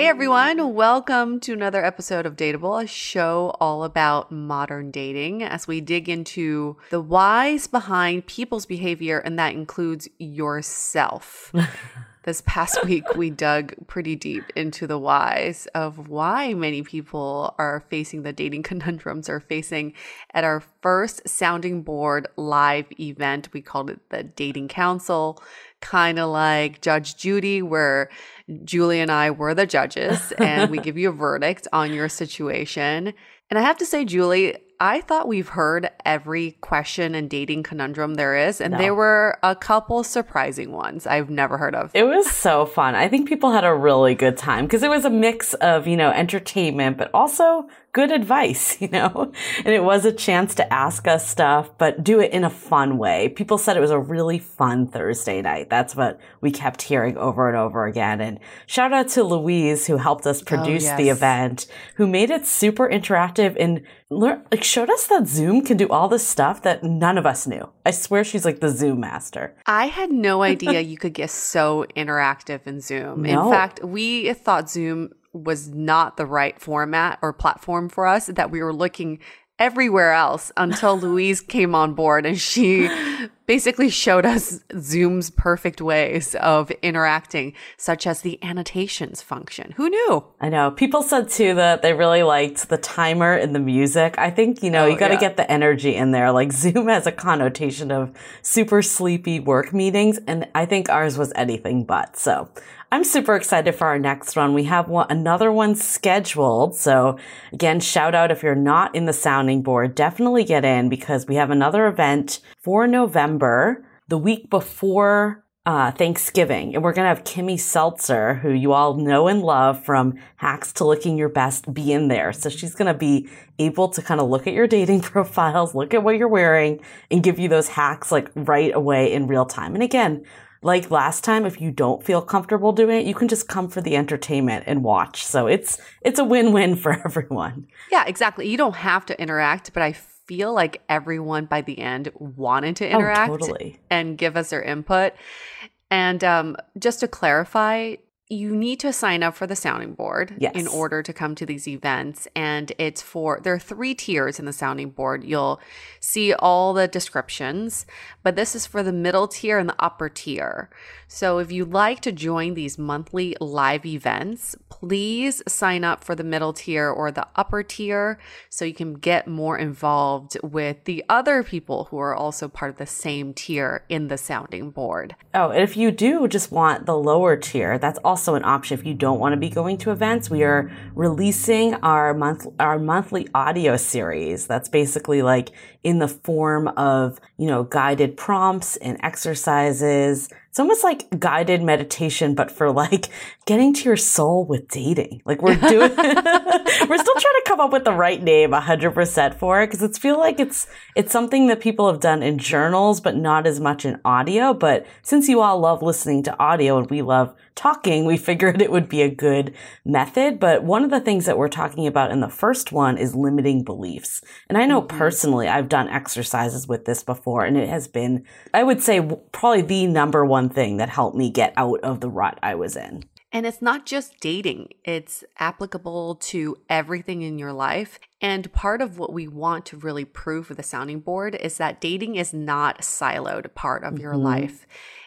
Hey everyone, welcome to another episode of Dateable, a show all about modern dating as we dig into the whys behind people's behavior, and that includes yourself. this past week, we dug pretty deep into the whys of why many people are facing the dating conundrums are facing at our first sounding board live event. We called it the Dating Council, kind of like Judge Judy, where Julie and I were the judges and we give you a verdict on your situation. And I have to say, Julie, I thought we've heard every question and dating conundrum there is, and no. there were a couple surprising ones I've never heard of. It was so fun. I think people had a really good time because it was a mix of, you know, entertainment, but also good advice, you know? And it was a chance to ask us stuff, but do it in a fun way. People said it was a really fun Thursday night. That's what we kept hearing over and over again. And shout out to Louise who helped us oh, produce oh, yes. the event, who made it super interactive and like showed us that Zoom can do all this stuff that none of us knew. I swear she's like the Zoom master. I had no idea you could get so interactive in Zoom. No. In fact, we thought Zoom was not the right format or platform for us, that we were looking everywhere else until Louise came on board and she basically showed us Zoom's perfect ways of interacting, such as the annotations function. Who knew? I know. People said too that they really liked the timer and the music. I think, you know, oh, you got to yeah. get the energy in there. Like Zoom has a connotation of super sleepy work meetings, and I think ours was anything but. So I'm super excited for our next one. We have one, another one scheduled. So again, shout out if you're not in the sounding board, definitely get in because we have another event for November, the week before uh, Thanksgiving, and we're going to have Kimmy Seltzer, who you all know and love from Hacks to Looking Your Best, be in there. So she's going to be able to kind of look at your dating profiles, look at what you're wearing, and give you those hacks like right away in real time. And again, like last time, if you don't feel comfortable doing it, you can just come for the entertainment and watch. So it's it's a win-win for everyone. Yeah, exactly. You don't have to interact, but I feel like everyone by the end wanted to interact oh, totally. and give us their input. And um, just to clarify, you need to sign up for the sounding board yes. in order to come to these events and it's for there are three tiers in the sounding board you'll see all the descriptions but this is for the middle tier and the upper tier so if you'd like to join these monthly live events please sign up for the middle tier or the upper tier so you can get more involved with the other people who are also part of the same tier in the sounding board oh and if you do just want the lower tier that's also also an option if you don't want to be going to events. We are releasing our month our monthly audio series. That's basically like in the form of, you know, guided prompts and exercises it's almost like guided meditation, but for like getting to your soul with dating. Like we're doing, we're still trying to come up with the right name 100% for it because it's feel like it's, it's something that people have done in journals, but not as much in audio. But since you all love listening to audio and we love talking, we figured it would be a good method. But one of the things that we're talking about in the first one is limiting beliefs. And I know mm-hmm. personally, I've done exercises with this before and it has been, I would say probably the number one thing that helped me get out of the rut I was in. And it's not just dating, it's applicable to everything in your life. And part of what we want to really prove with the sounding board is that dating is not a siloed part of mm-hmm. your life.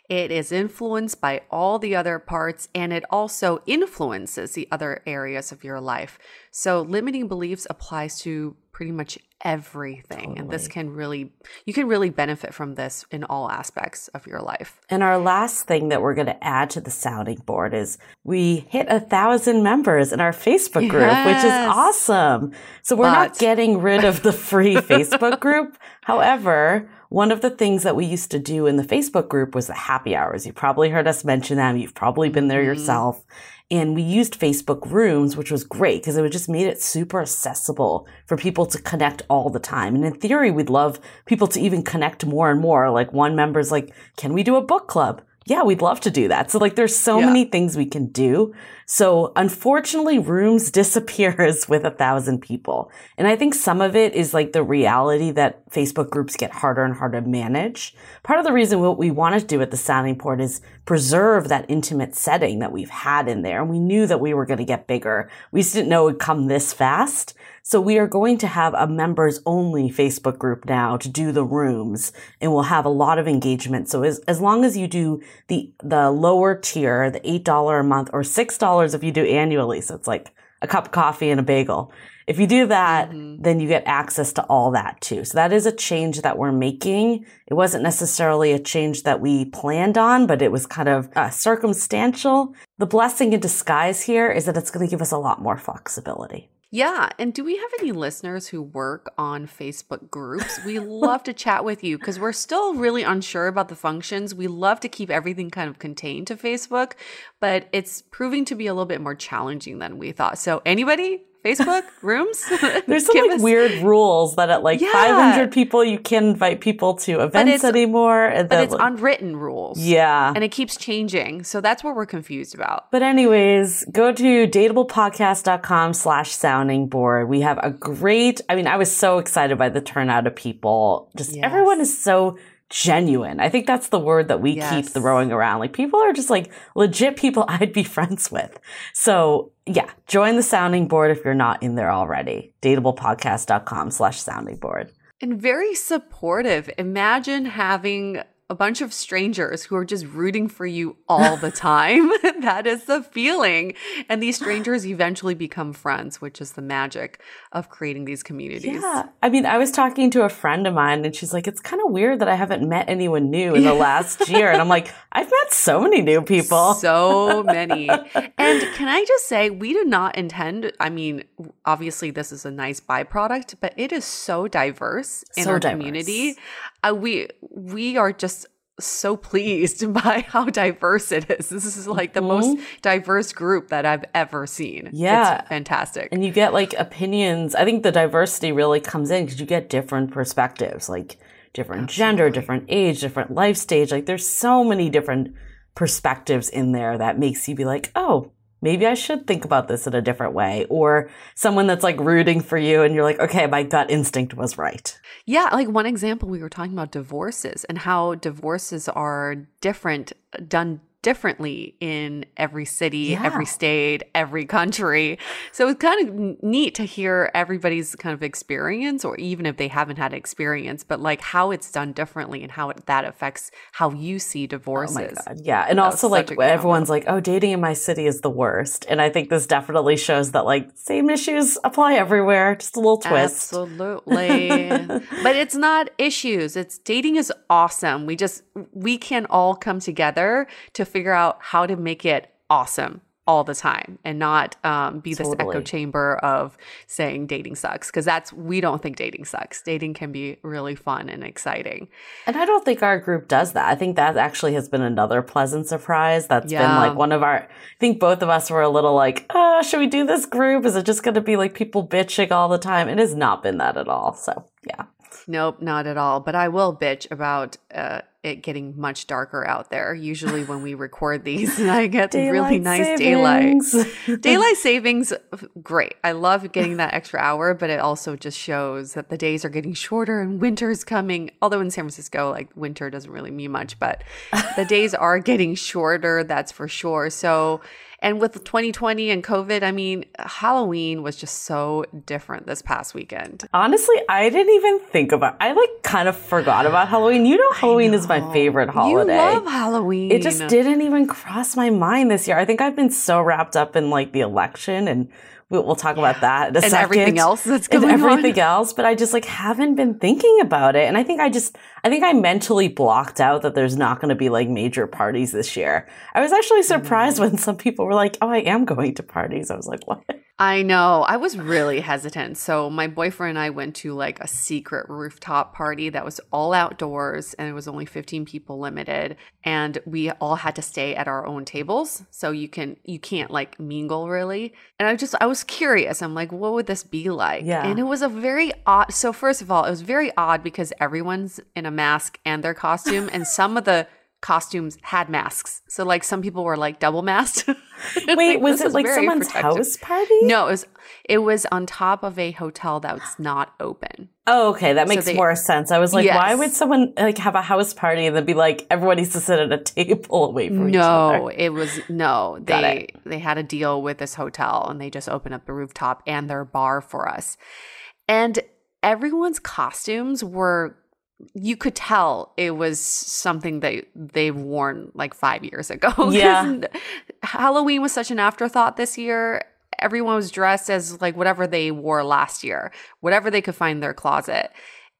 It is influenced by all the other parts and it also influences the other areas of your life. So, limiting beliefs applies to pretty much everything totally. and this can really you can really benefit from this in all aspects of your life and our last thing that we're going to add to the sounding board is we hit a thousand members in our facebook group yes. which is awesome so we're but. not getting rid of the free facebook group however one of the things that we used to do in the Facebook group was the happy hours. You probably heard us mention them. You've probably been there mm-hmm. yourself. And we used Facebook rooms, which was great because it would just made it super accessible for people to connect all the time. And in theory, we'd love people to even connect more and more. Like one member's like, can we do a book club? Yeah, we'd love to do that. So like there's so yeah. many things we can do. So unfortunately, rooms disappears with a thousand people. And I think some of it is like the reality that Facebook groups get harder and harder to manage. Part of the reason what we want to do at the sounding board is preserve that intimate setting that we've had in there. And we knew that we were going to get bigger. We just didn't know it would come this fast. So we are going to have a members only Facebook group now to do the rooms and we'll have a lot of engagement. So as, as long as you do the, the lower tier, the $8 a month or $6 if you do annually. So it's like a cup of coffee and a bagel. If you do that, mm-hmm. then you get access to all that too. So that is a change that we're making. It wasn't necessarily a change that we planned on, but it was kind of uh, circumstantial. The blessing in disguise here is that it's going to give us a lot more flexibility. Yeah. And do we have any listeners who work on Facebook groups? We love to chat with you because we're still really unsure about the functions. We love to keep everything kind of contained to Facebook, but it's proving to be a little bit more challenging than we thought. So, anybody Facebook rooms. There's some like us... weird rules that at like yeah. 500 people you can't invite people to events anymore. And but it's unwritten rules. Yeah. And it keeps changing. So that's what we're confused about. But anyways, go to dateablepodcast.com slash sounding board. We have a great, I mean, I was so excited by the turnout of people. Just yes. everyone is so genuine. I think that's the word that we yes. keep throwing around. Like people are just like legit people I'd be friends with. So yeah, join the sounding board if you're not in there already. Dateablepodcast.com slash sounding board. And very supportive. Imagine having a bunch of strangers who are just rooting for you all the time. that is the feeling. And these strangers eventually become friends, which is the magic of creating these communities. Yeah. I mean, I was talking to a friend of mine and she's like, it's kind of weird that I haven't met anyone new in the last year. And I'm like, I've met so many new people. So many. and can I just say, we do not intend, I mean, obviously this is a nice byproduct, but it is so diverse in so our diverse. community. Uh, we we are just so pleased by how diverse it is. This is like the mm-hmm. most diverse group that I've ever seen. Yeah. It's fantastic. And you get like opinions. I think the diversity really comes in because you get different perspectives, like different Absolutely. gender, different age, different life stage. Like there's so many different perspectives in there that makes you be like, oh, maybe I should think about this in a different way. Or someone that's like rooting for you and you're like, okay, my gut instinct was right. Yeah. Like one example, we were talking about divorces and how divorces are different, done differently in every city, yeah. every state, every country. So it's kind of neat to hear everybody's kind of experience, or even if they haven't had experience, but like how it's done differently and how it, that affects how you see divorces. Oh my God. Yeah. And that also, like, everyone's like, oh, dating in my city is the worst. And I think this definitely shows that, like, same issues apply everywhere, just a little twist. Absolutely. but it's not issues, it's dating is awesome. We just, we can all come together to figure out how to make it awesome all the time and not um, be this totally. echo chamber of saying dating sucks because that's we don't think dating sucks. Dating can be really fun and exciting. And i don't think our group does that. I think that actually has been another pleasant surprise That's yeah. been like one of our i think both of us were a little like oh should we do this group? Is it just going to be like people bitching all the time? It has not been that at all. So yeah. Nope, not at all. But I will bitch about uh, it getting much darker out there. Usually, when we record these, and I get really nice savings. daylight. daylight savings, great. I love getting that extra hour, but it also just shows that the days are getting shorter and winter's coming. Although in San Francisco, like winter doesn't really mean much, but the days are getting shorter. That's for sure. So and with 2020 and COVID, I mean, Halloween was just so different this past weekend. Honestly, I didn't even think about I like kind of forgot about Halloween. You know Halloween know. is my favorite holiday. You love Halloween. It just didn't even cross my mind this year. I think I've been so wrapped up in like the election and We'll talk about that in a and second. everything else that's going and everything on. else. But I just like haven't been thinking about it. And I think I just, I think I mentally blocked out that there's not going to be like major parties this year. I was actually surprised mm. when some people were like, oh, I am going to parties. I was like, what? I know. I was really hesitant. So my boyfriend and I went to like a secret rooftop party that was all outdoors and it was only 15 people limited and we all had to stay at our own tables. So you can you can't like mingle really. And I just I was curious. I'm like, what would this be like? Yeah. And it was a very odd so first of all, it was very odd because everyone's in a mask and their costume and some of the costumes had masks. So like some people were like double masked. Wait, was it like someone's protective. house party? No, it was it was on top of a hotel that was not open. Oh, okay, that makes so they, more sense. I was like, yes. why would someone like have a house party and then be like everyone needs to sit at a table away from no, each other? No, it was no. They they had a deal with this hotel and they just opened up the rooftop and their bar for us. And everyone's costumes were you could tell it was something that they've worn like five years ago. Yeah. Halloween was such an afterthought this year. Everyone was dressed as like whatever they wore last year, whatever they could find in their closet.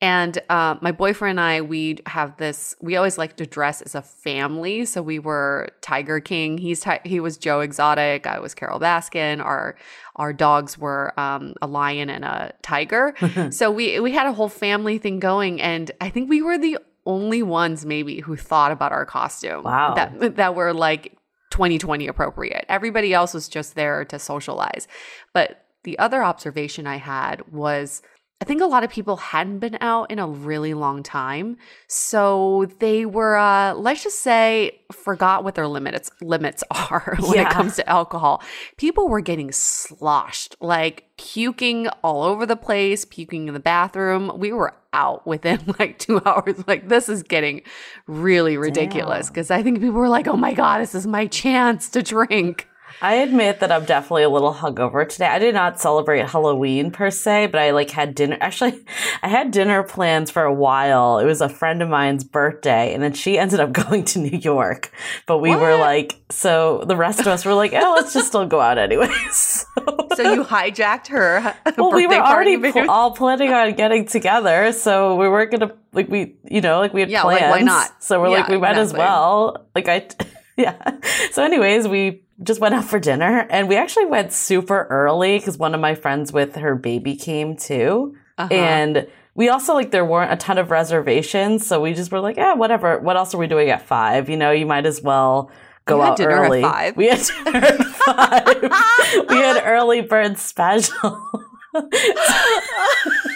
And uh, my boyfriend and I, we have this. We always like to dress as a family. So we were Tiger King. He's he was Joe Exotic. I was Carole Baskin. Our our dogs were um, a lion and a tiger. so we we had a whole family thing going, and I think we were the only ones maybe who thought about our costume. Wow. That that were like 2020 appropriate. Everybody else was just there to socialize. But the other observation I had was I think a lot of people hadn't been out in a really long time. So they were, uh, let's just say, forgot what their limits limits are when yeah. it comes to alcohol. People were getting sloshed, like puking all over the place, puking in the bathroom. We were out within like two hours. Like, this is getting really ridiculous because I think people were like, oh my God, this is my chance to drink. I admit that I'm definitely a little hungover today. I did not celebrate Halloween per se, but I like had dinner. Actually, I had dinner plans for a while. It was a friend of mine's birthday, and then she ended up going to New York. But we what? were like, so the rest of us were like, oh, let's just still go out anyways. so you hijacked her. Well, we were already pl- all planning on getting together, so we weren't gonna like we, you know, like we had yeah, plans. Like, why not? So we're yeah, like, we might exactly. as well. Like I. yeah. So, anyways, we just went out for dinner and we actually went super early because one of my friends with her baby came too. Uh-huh. And we also like there weren't a ton of reservations, so we just were like, yeah, whatever. What else are we doing at five? You know, you might as well go had out at early. five? We had dinner at five. we had early bird special. but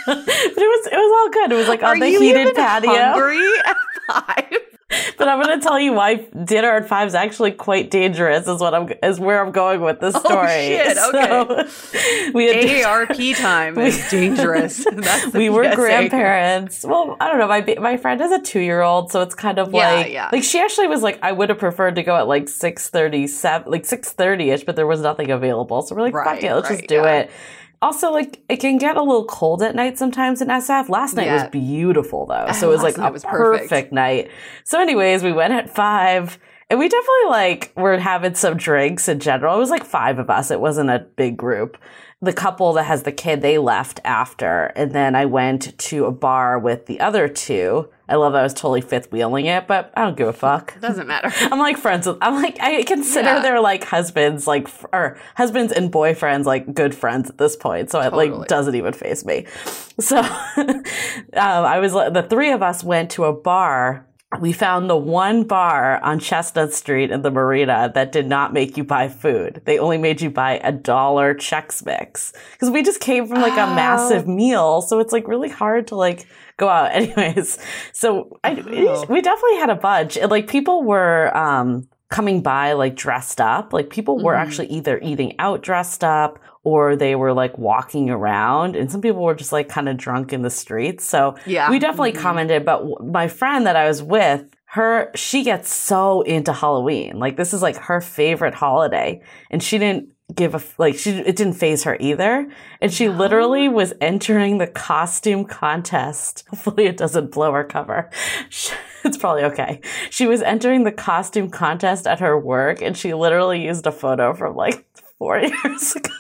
it was it was all good. It was like Are on the you heated patio. hungry at five? But I'm going to tell you why dinner at five is actually quite dangerous. Is what I'm is where I'm going with this story. Oh, story. shit, So, we had AARP time is dangerous. That's we were PSA. grandparents. Well, I don't know. My my friend has a two year old, so it's kind of Yeah, like yeah. like she actually was like I would have preferred to go at like six thirty seven, like six thirty ish, but there was nothing available. So we're like, Right, fuck it, let's right, just do yeah. it. Also, like it can get a little cold at night sometimes in SF. Last night Yeah. was beautiful though, so it was like a was perfect. perfect night. So, anyways, we went at five. And we definitely like were having some drinks in general. It was like five of us. It wasn't a big group. The couple that has the kid, they left after. And then I went to a bar with the other two. I love that I was totally fifth wheeling it, but I don't give a fuck. Doesn't matter. I'm like friends with, I'm like, I consider Yeah. their like husbands, like, or husbands and boyfriends, like good friends at this point. So it like doesn't even face me. So, um, I was, the three of us went to a bar. We found the one bar on Chestnut Street in the marina that did not make you buy food. They only made you buy a dollar Chex Mix. Cause we just came from like a Oh. massive meal. So it's like really hard to like go out. Anyways, so I, Oh. we definitely had a bunch. And like people were, um, coming by like dressed up. Like people were Mhm. actually either eating out dressed up or they were like walking around. And some people were just like kind of drunk in the streets. So Yeah. we definitely Mhm. commented, but w- my friend that I was with, her, she gets so into Halloween. Like this is like her favorite holiday. And she didn't give a, like she, it didn't phase her either. And she literally was entering the costume contest. Hopefully it doesn't blow her cover. She- It's probably okay. She was entering the costume contest at her work and she literally used a photo from like four years ago.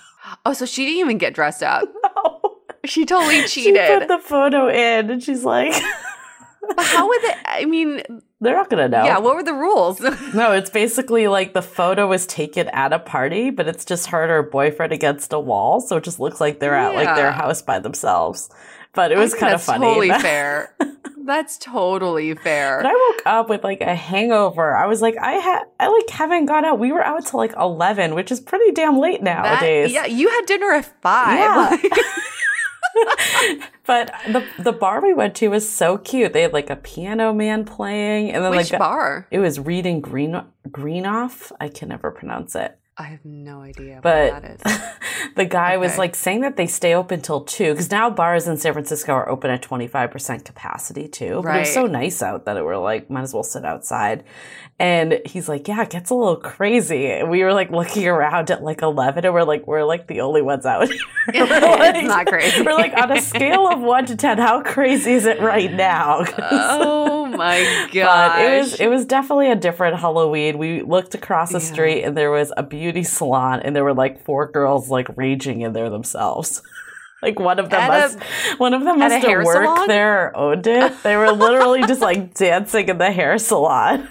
Oh, so she didn't even get dressed up. No. She totally cheated. She put the photo in and she's like, but how would it? I mean, they're not going to know. yeah. What were the rules? No, it's basically like the photo was taken at a party, but it's just her and her boyfriend against a wall, so it just looks like they're at like their house by themselves. But it was kind of that's funny. Totally fair. That's totally fair. but I woke up with like a hangover. I was like, I had, I like haven't gone out. We were out till like eleven, which is pretty damn late That- nowadays. yeah, you had dinner at five. Yeah. Like- but the the bar we went to was so cute. They had like a piano man playing, and then Which like bar? it was reading Green Greenoff. I can never pronounce it. I have no idea But what that is. the guy was like saying that they stay open till two because now bars in San Francisco are open at 25% capacity too. But it was so nice out that it were like, might as well sit outside. And he's like, yeah, it gets a little crazy. And we were like looking around at like 11 and we're like, we're like the only ones out here. Like- it's not crazy. We're like on a scale of one to 10, how crazy is it right now? 'Cause- oh, oh my god! it was it was definitely a different Halloween. We looked across the Yeah. street and there was a beauty salon and there were like four girls like raging in there themselves. Like one of them At must one of them must have worked salon? there or owned it. They were literally just like dancing in the hair salon.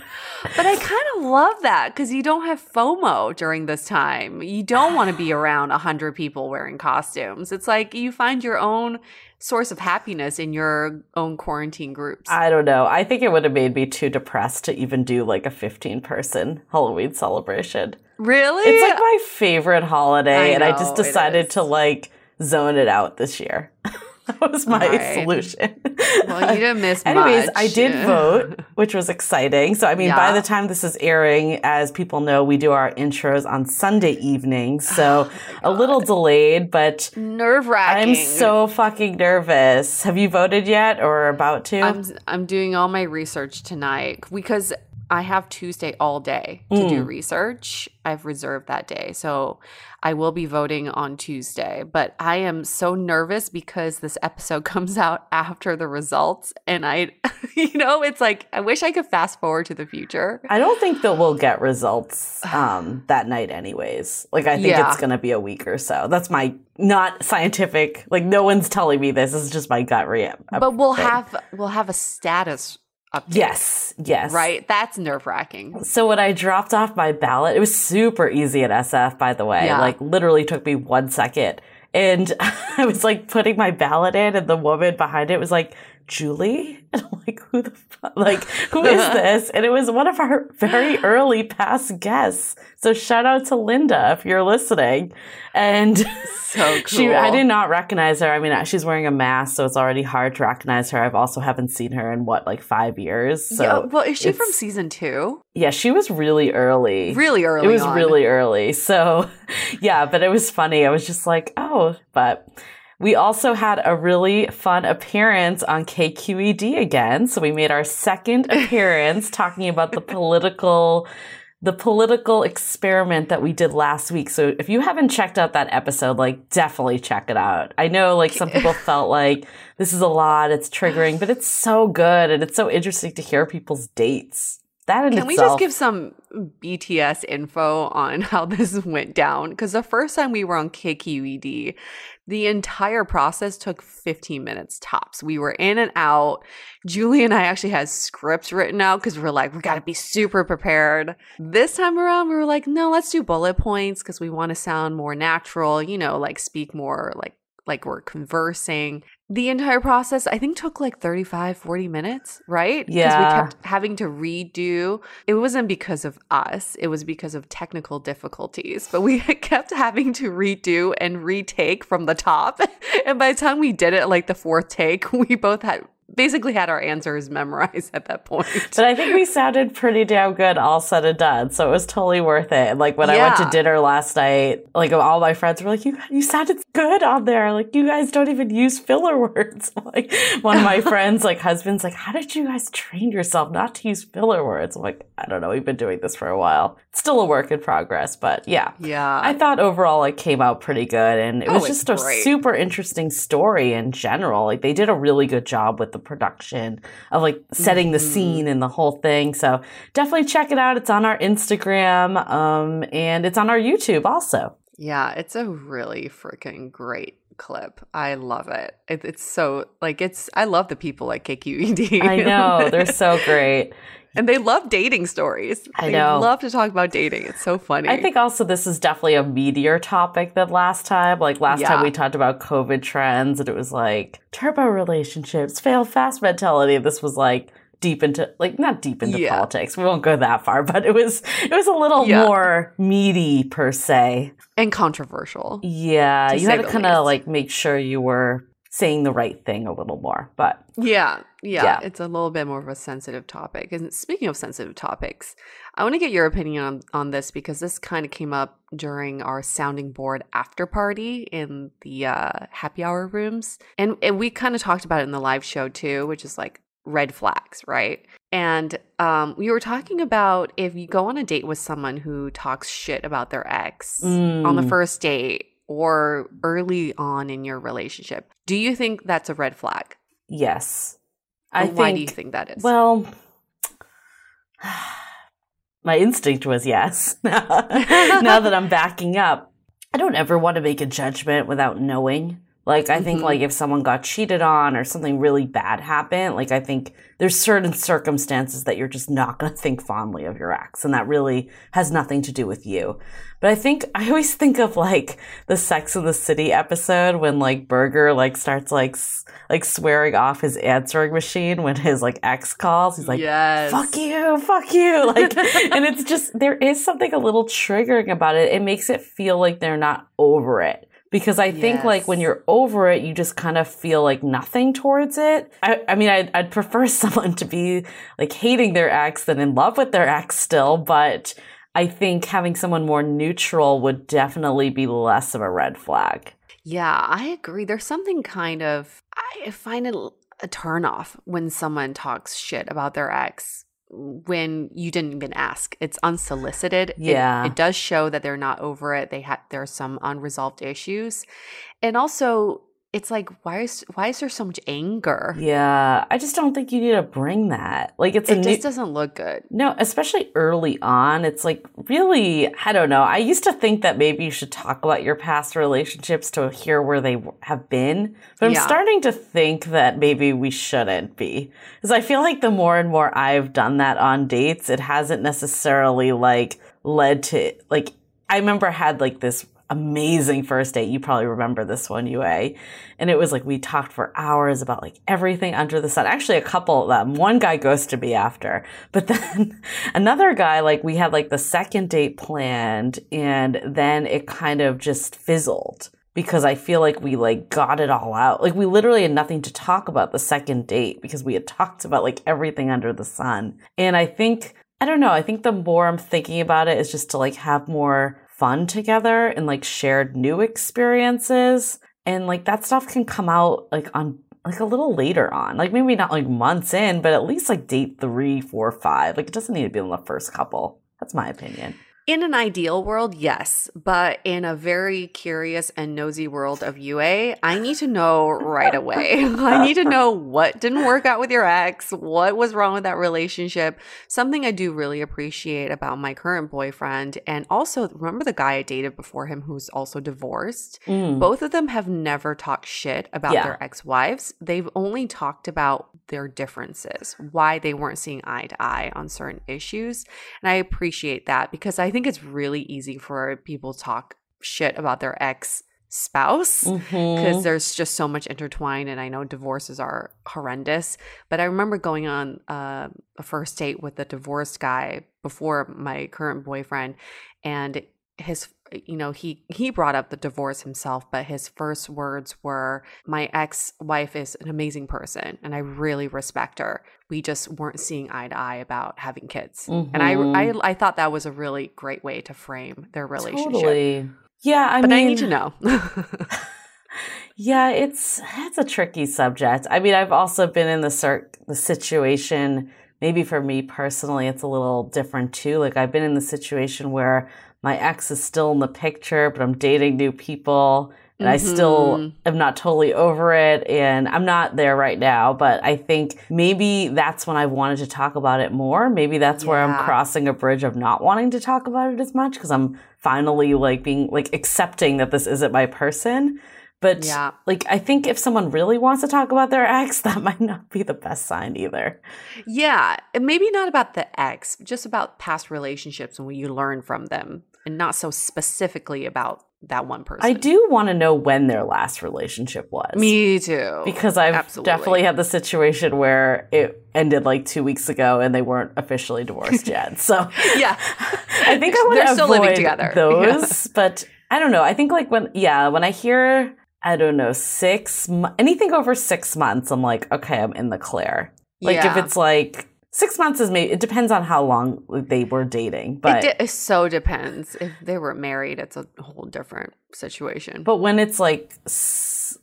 But I kind of love that because you don't have FOMO during this time. You don't want to be around a hundred people wearing costumes. It's like you find your own source of happiness in your own quarantine groups. I don't know. I think it would have made me too depressed to even do like a 15 person Halloween celebration. really? It's like my favorite holiday, I and I just decided to like zone it out this year. that was my Right. solution. well, you didn't miss much. Anyways, much. I did vote, which was exciting. So, I mean, by the time this is airing, as people know, we do our intros on Sunday evenings. So, a little delayed, but Nerve wracking. I'm so fucking nervous. Have you voted yet or about to? I'm I'm doing all my research tonight because I have Tuesday all day to do Mm. research. I've reserved that day. So I will be voting on Tuesday, but I am so nervous because this episode comes out after the results and I you know, it's like I wish I could fast forward to the future. I don't think that we'll get results um, that night, anyways. Like, I think Yeah. it's going to be a week or so. That's my not scientific. Like, no one's telling me this. This is just my gut reaction. But we'll have we'll have a status update. Yes, yes. Right? That's nerve-wracking. So when I dropped off my ballot, it was super easy at SF, by the way. Yeah. Like literally took me one second. And I was like putting my ballot in, and the woman behind it was like, Julie? And I'm like, who the fuck? Like, who is this? And it was one of our very early past guests. So shout out to Linda if you're listening. And So cool. she, I did not recognize her. I mean, she's wearing a mask, so it's already hard to recognize her. I've also haven't seen her in what, like five years. So yeah, well, is she from season two? yeah, she was really early. Really early. It was on. really early. So, yeah, but it was funny. I was just like, oh, but we also had a really fun appearance on KQED again. So we made our second appearance talking about the political the political experiment that we did last week. So if you haven't checked out that episode, like definitely check it out. I know like some people felt like this is a lot, it's triggering, but it's so good and it's so interesting to hear people's dates. That in Can we just give some BTS info on how this went down? Because the first time we were on KQED, the entire process took 15 minutes tops. We were in and out. Julie and I actually had scripts written out because we're like, we got to be super prepared. This time around, we were like, no, let's do bullet points because we want to sound more natural, you know, like speak more like like we're conversing. The entire process, I think, took like 35, 40 minutes, right? Because Yeah. we kept having to redo. It wasn't because of us, it was because of technical difficulties. But we kept having to redo and retake from the top. And by the time we did it, like the fourth take, we both had basically had our answers memorized at that point. But I think we sounded pretty damn good all said and done. So it was totally worth it. And, Like when I went to dinner last night, like all my friends were like, You you sounded good on there. Like you guys don't even use filler words. Like one of my friends, like husband's like, How did you guys train yourself not to use filler words? I'm like, I don't know, we've been doing this for a while. Still a work in progress, but yeah. yeah. I thought overall it came out pretty good and it Oh, was just a great. super interesting story in general. Like they did a really good job with the production of like setting the Mhm. scene and the whole thing. So definitely check it out. It's on our Instagram um and it's on our YouTube also. Yeah, it's a really freaking great clip. I love it. it. It's so like it's. I love the people at KQED. I know, they're so great. And they love dating stories. I they know. love to talk about dating. It's so funny. I think also this is definitely a meatier topic than last time. Like last time we talked about COVID trends and it was like turbo relationships, fail fast mentality. This was like deep into like not deep into Yeah. politics. We won't go that far, but it was it was a little Yeah. more meaty per se. and controversial. Yeah, you had to kind of like make sure you were saying the right thing a little more. But Yeah, yeah, Yeah. It's a little bit more of a sensitive topic. And speaking of sensitive topics, I want to get your opinion on, on this because this kind of came up during our sounding board after party in the uh, happy hour rooms. And, and we kind of talked about it in the live show too, which is like red flags, right? And um, we were talking about if you go on a date with someone who talks shit about their ex on the Mm. first date or early on in your relationship, do you think that's a red flag? yes. I And why think do you think that is? Well, my instinct was yes. now that I'm backing up, I don't ever want to make a judgment without knowing. Like, I think, Mhm. like, if someone got cheated on or something really bad happened, like, I think there's certain circumstances that you're just not going to think fondly of your ex. And that really has nothing to do with you. But I think, I always think of, like, the Sex in the City episode when, like, Berger, like, starts, like, s- like swearing off his answering machine when his, like, ex calls. He's like, yes. fuck you, fuck you. Like, and it's just, there is something a little triggering about it. It makes it feel like they're not over it. Because I think, like, when you're over it, you just kind of feel like nothing towards it. I, I mean, I'd, I'd prefer someone to be like hating their ex than in love with their ex still, but I think having someone more neutral would definitely be less of a red flag. Yeah, I agree. There's something kind of I find it a turnoff when someone talks shit about their ex when you didn't even ask. It's unsolicited. It- Yeah. It, does show that they're not over it. They had there's some unresolved issues. And also it's like why is why is there so much anger? Yeah, I just don't think you need to bring that. Like, it's a It new, just doesn't look good. No, especially early on. It's like really, I don't know. I used to think that maybe you should talk about your past relationships to hear where they have been. But I'm Yeah. starting to think that maybe we shouldn't be. Because I feel like the more and more I've done that on dates, it hasn't necessarily like led to, like, I remember I had like this amazing first date. You probably remember this one, Yue. And it was like we talked for hours about like everything under the sun. Actually, a couple of them. One guy ghosted me after, but then another guy, like we had like the second date planned and then it kind of just fizzled because I feel like we like got it all out. Like we literally had nothing to talk about the second date because we had talked about like everything under the sun. And I think I don't know, I think the more I'm thinking about it is just to like have more fun together and like shared new experiences. And like that stuff can come out like on like a little later on. Like maybe not like months in, but at least like date three, four, five. Like it doesn't need to be in the first couple. That's my opinion. In an ideal world, yes, but in a very curious and nosy world of Yue, I need to know right away. I need to know what didn't work out with your ex, what was wrong with that relationship. Something I do really appreciate about my current boyfriend, and also remember the guy I dated before him who's also divorced? Mm. Both of them have never talked shit about Yeah. their ex wives. They've only talked about their differences, why they weren't seeing eye to eye on certain issues. And I appreciate that because I think it's really easy for people to talk shit about their ex spouse because Mhm. there's just so much intertwined and i know divorces are horrendous but i remember going on uh, a first date with a divorced guy before my current boyfriend and his you know he he brought up the divorce himself but his first words were my ex-wife is an amazing person and i really respect her we just weren't seeing eye to eye about having kids and I. I mm-hmm. i thought that was a really great way to frame their relationship Totally. Yeah, I but mean, i need to know Yeah, it's it's a tricky subject. I mean, I've also been in the cir- the situation. Maybe for me personally, it's a little different too. Like I've been in the situation where my ex is still in the picture, but I'm dating new people, and I still Mhm. am not totally over it, and I'm not there right now. But I think maybe that's when I wanted to talk about it more. Maybe that's where I'm crossing a bridge of not wanting to talk about it as much because I'm finally like being like accepting that this isn't my person. But Yeah. like I think if someone really wants to talk about their ex, that might not be the best sign either. Yeah, maybe not about the ex, just about past relationships and what you learn from them, and not so specifically about that one person. I do want to know when their last relationship was. Me too. because I've Absolutely. definitely had the situation where it ended like two weeks ago and they weren't officially divorced yet. So yeah, I think I want to still avoid living together. those, but I don't know. I think like when yeah, when I hear I don't know six anything over six months, I'm like okay, I'm in the clear. Like if it's like six months is maybe it depends on how long they were dating, but. it, de- it so depends. If they were married, it's a whole different situation. but when it's like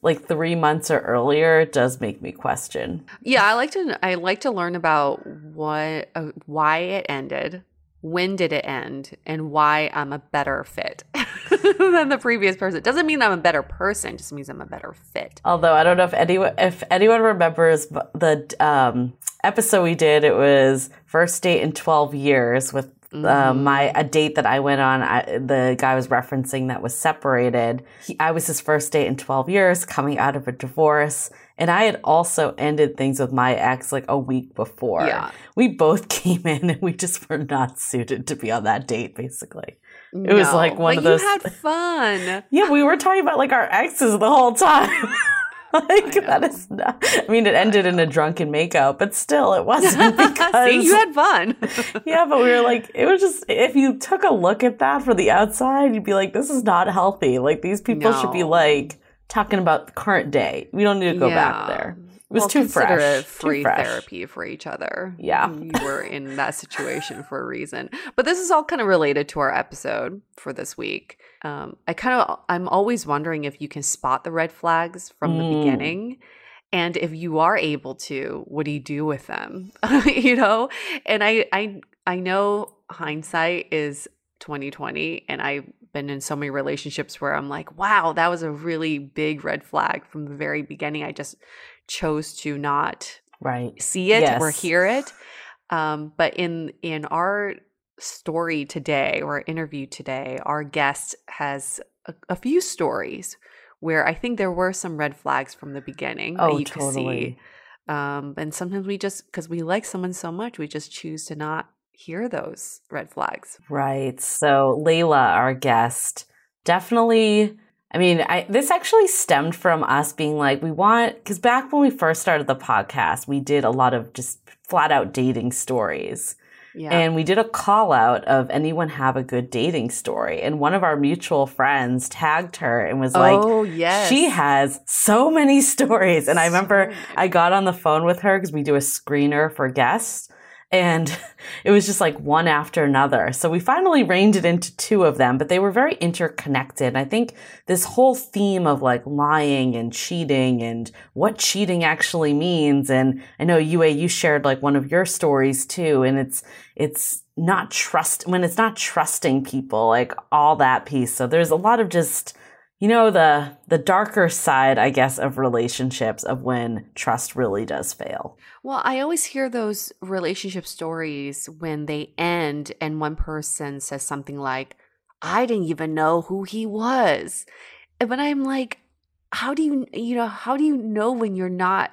like three months or earlier, it does make me question. yeah, I like to I like to learn about what uh, why it ended, when did it end, and why I'm a better fit than the previous person. It Doesn't mean I'm a better person; just means I'm a better fit. Although I don't know if anyone if anyone remembers the um, episode we did, it was first date in twelve years with uh, my a date that I went on. I, the guy was referencing that was separated. He, I was his first date in twelve years, coming out of a divorce, and I had also ended things with my ex like a week before. Yeah. we both came in and we just were not suited to be on that date. Basically, It was like one but of those- You had fun. yeah, we were talking about like our exes the whole time. like that is not. I mean, it ended in a drunken makeout, but still, it wasn't because See, you had fun. yeah. But we were like, it was just if you took a look at that from the outside, you'd be like, this is not healthy. Like these people should be like talking about the current day. We don't need to go back there. It was well, too consider fresh. it Too free fresh. therapy for each other. Yeah. you were in that situation for a reason. But this is all kind of related to our episode for this week. Um, I kind of, I'm always wondering if you can spot the red flags from the Mm. beginning. And if you are able to, what do you do with them? you know? And I, I, I know hindsight is 2020 and I've been in so many relationships where I'm like, wow, that was a really big red flag from the very beginning. I just chose to not Right. see it or hear it. Um, but in in our story today or interview today, our guest has a, a few stories where I think there were some red flags from the beginning Oh, that you could see. Um, and sometimes we just because we like someone so much, we just choose to not hear those red flags. Right. So Layla, our guest, definitely I mean, I, this actually stemmed from us being like, we want, because back when we first started the podcast, we did a lot of just flat out dating stories. Yeah. And we did a call out of anyone have a good dating story. And one of our mutual friends tagged her and was like, Oh, yes. She has so many stories. And I remember I got on the phone with her because we do a screener for guests and it was just like one after another. So we finally reined it into two of them, but they were very interconnected. I think this whole theme of like lying and cheating and what cheating actually means. And I know Yue, you shared like one of your stories too. And it's, it's not trust when it's not trusting people, like all that piece. So there's a lot of just, you know, the, the darker side, I guess, of relationships of when trust really does fail. Well, I always hear those relationship stories when they end and one person says something like, I didn't even know who he was. But I'm like, how do you, you know, how do you know when you're not,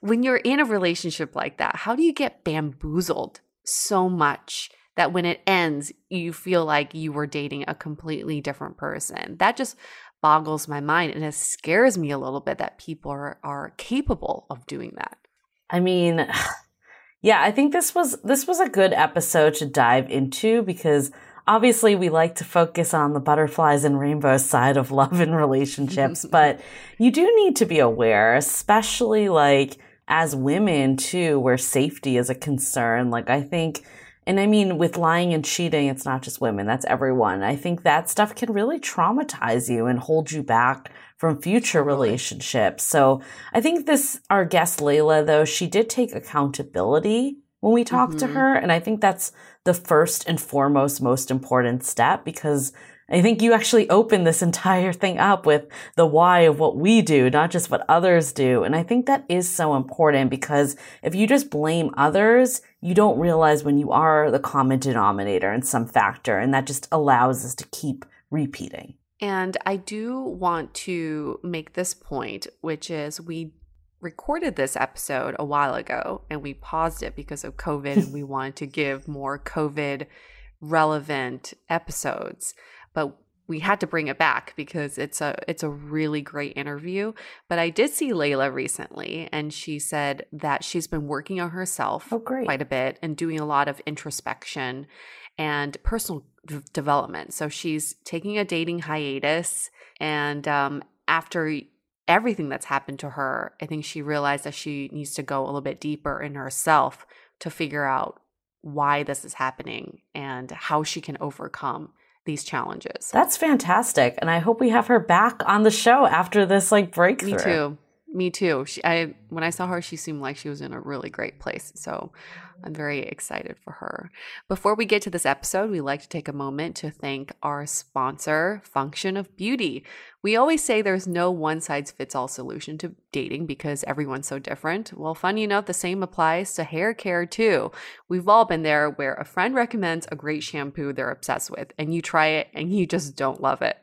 when you're in a relationship like that? How do you get bamboozled so much that when it ends, you feel like you were dating a completely different person? That just boggles my mind and it scares me a little bit that people are, are capable of doing that. I mean, yeah, I think this was this was a good episode to dive into because obviously we like to focus on the butterflies and rainbows side of love and relationships, but you do need to be aware, especially like as women too, where safety is a concern. Like I think and I mean, with lying and cheating, it's not just women, that's everyone. I think that stuff can really traumatize you and hold you back from future relationships. So I think this, our guest Layla, though, she did take accountability when we talked mm-hmm. to her. And I think that's the first and foremost, most important step because I think you actually open this entire thing up with the why of what we do, not just what others do. And I think that is so important because if you just blame others, you don't realize when you are the common denominator in some factor. And that just allows us to keep repeating. And I do want to make this point, which is we recorded this episode a while ago and we paused it because of COVID and we wanted to give more COVID relevant episodes. But we had to bring it back because it's a it's a really great interview. But I did see Layla recently and she said that she's been working on herself oh, quite a bit and doing a lot of introspection and personal d- development. So she's taking a dating hiatus. And um, after everything that's happened to her, I think she realized that she needs to go a little bit deeper in herself to figure out why this is happening and how she can overcome these challenges. That's fantastic. And I hope we have her back on the show after this like breakthrough. Me too. Me too. She, I when I saw her, she seemed like she was in a really great place. So I'm very excited for her. Before we get to this episode, we like to take a moment to thank our sponsor, Function of Beauty. We always say there's no one size fits all solution to dating because everyone's so different. Well, funny enough, the same applies to hair care too. We've all been there where a friend recommends a great shampoo they're obsessed with, and you try it and you just don't love it.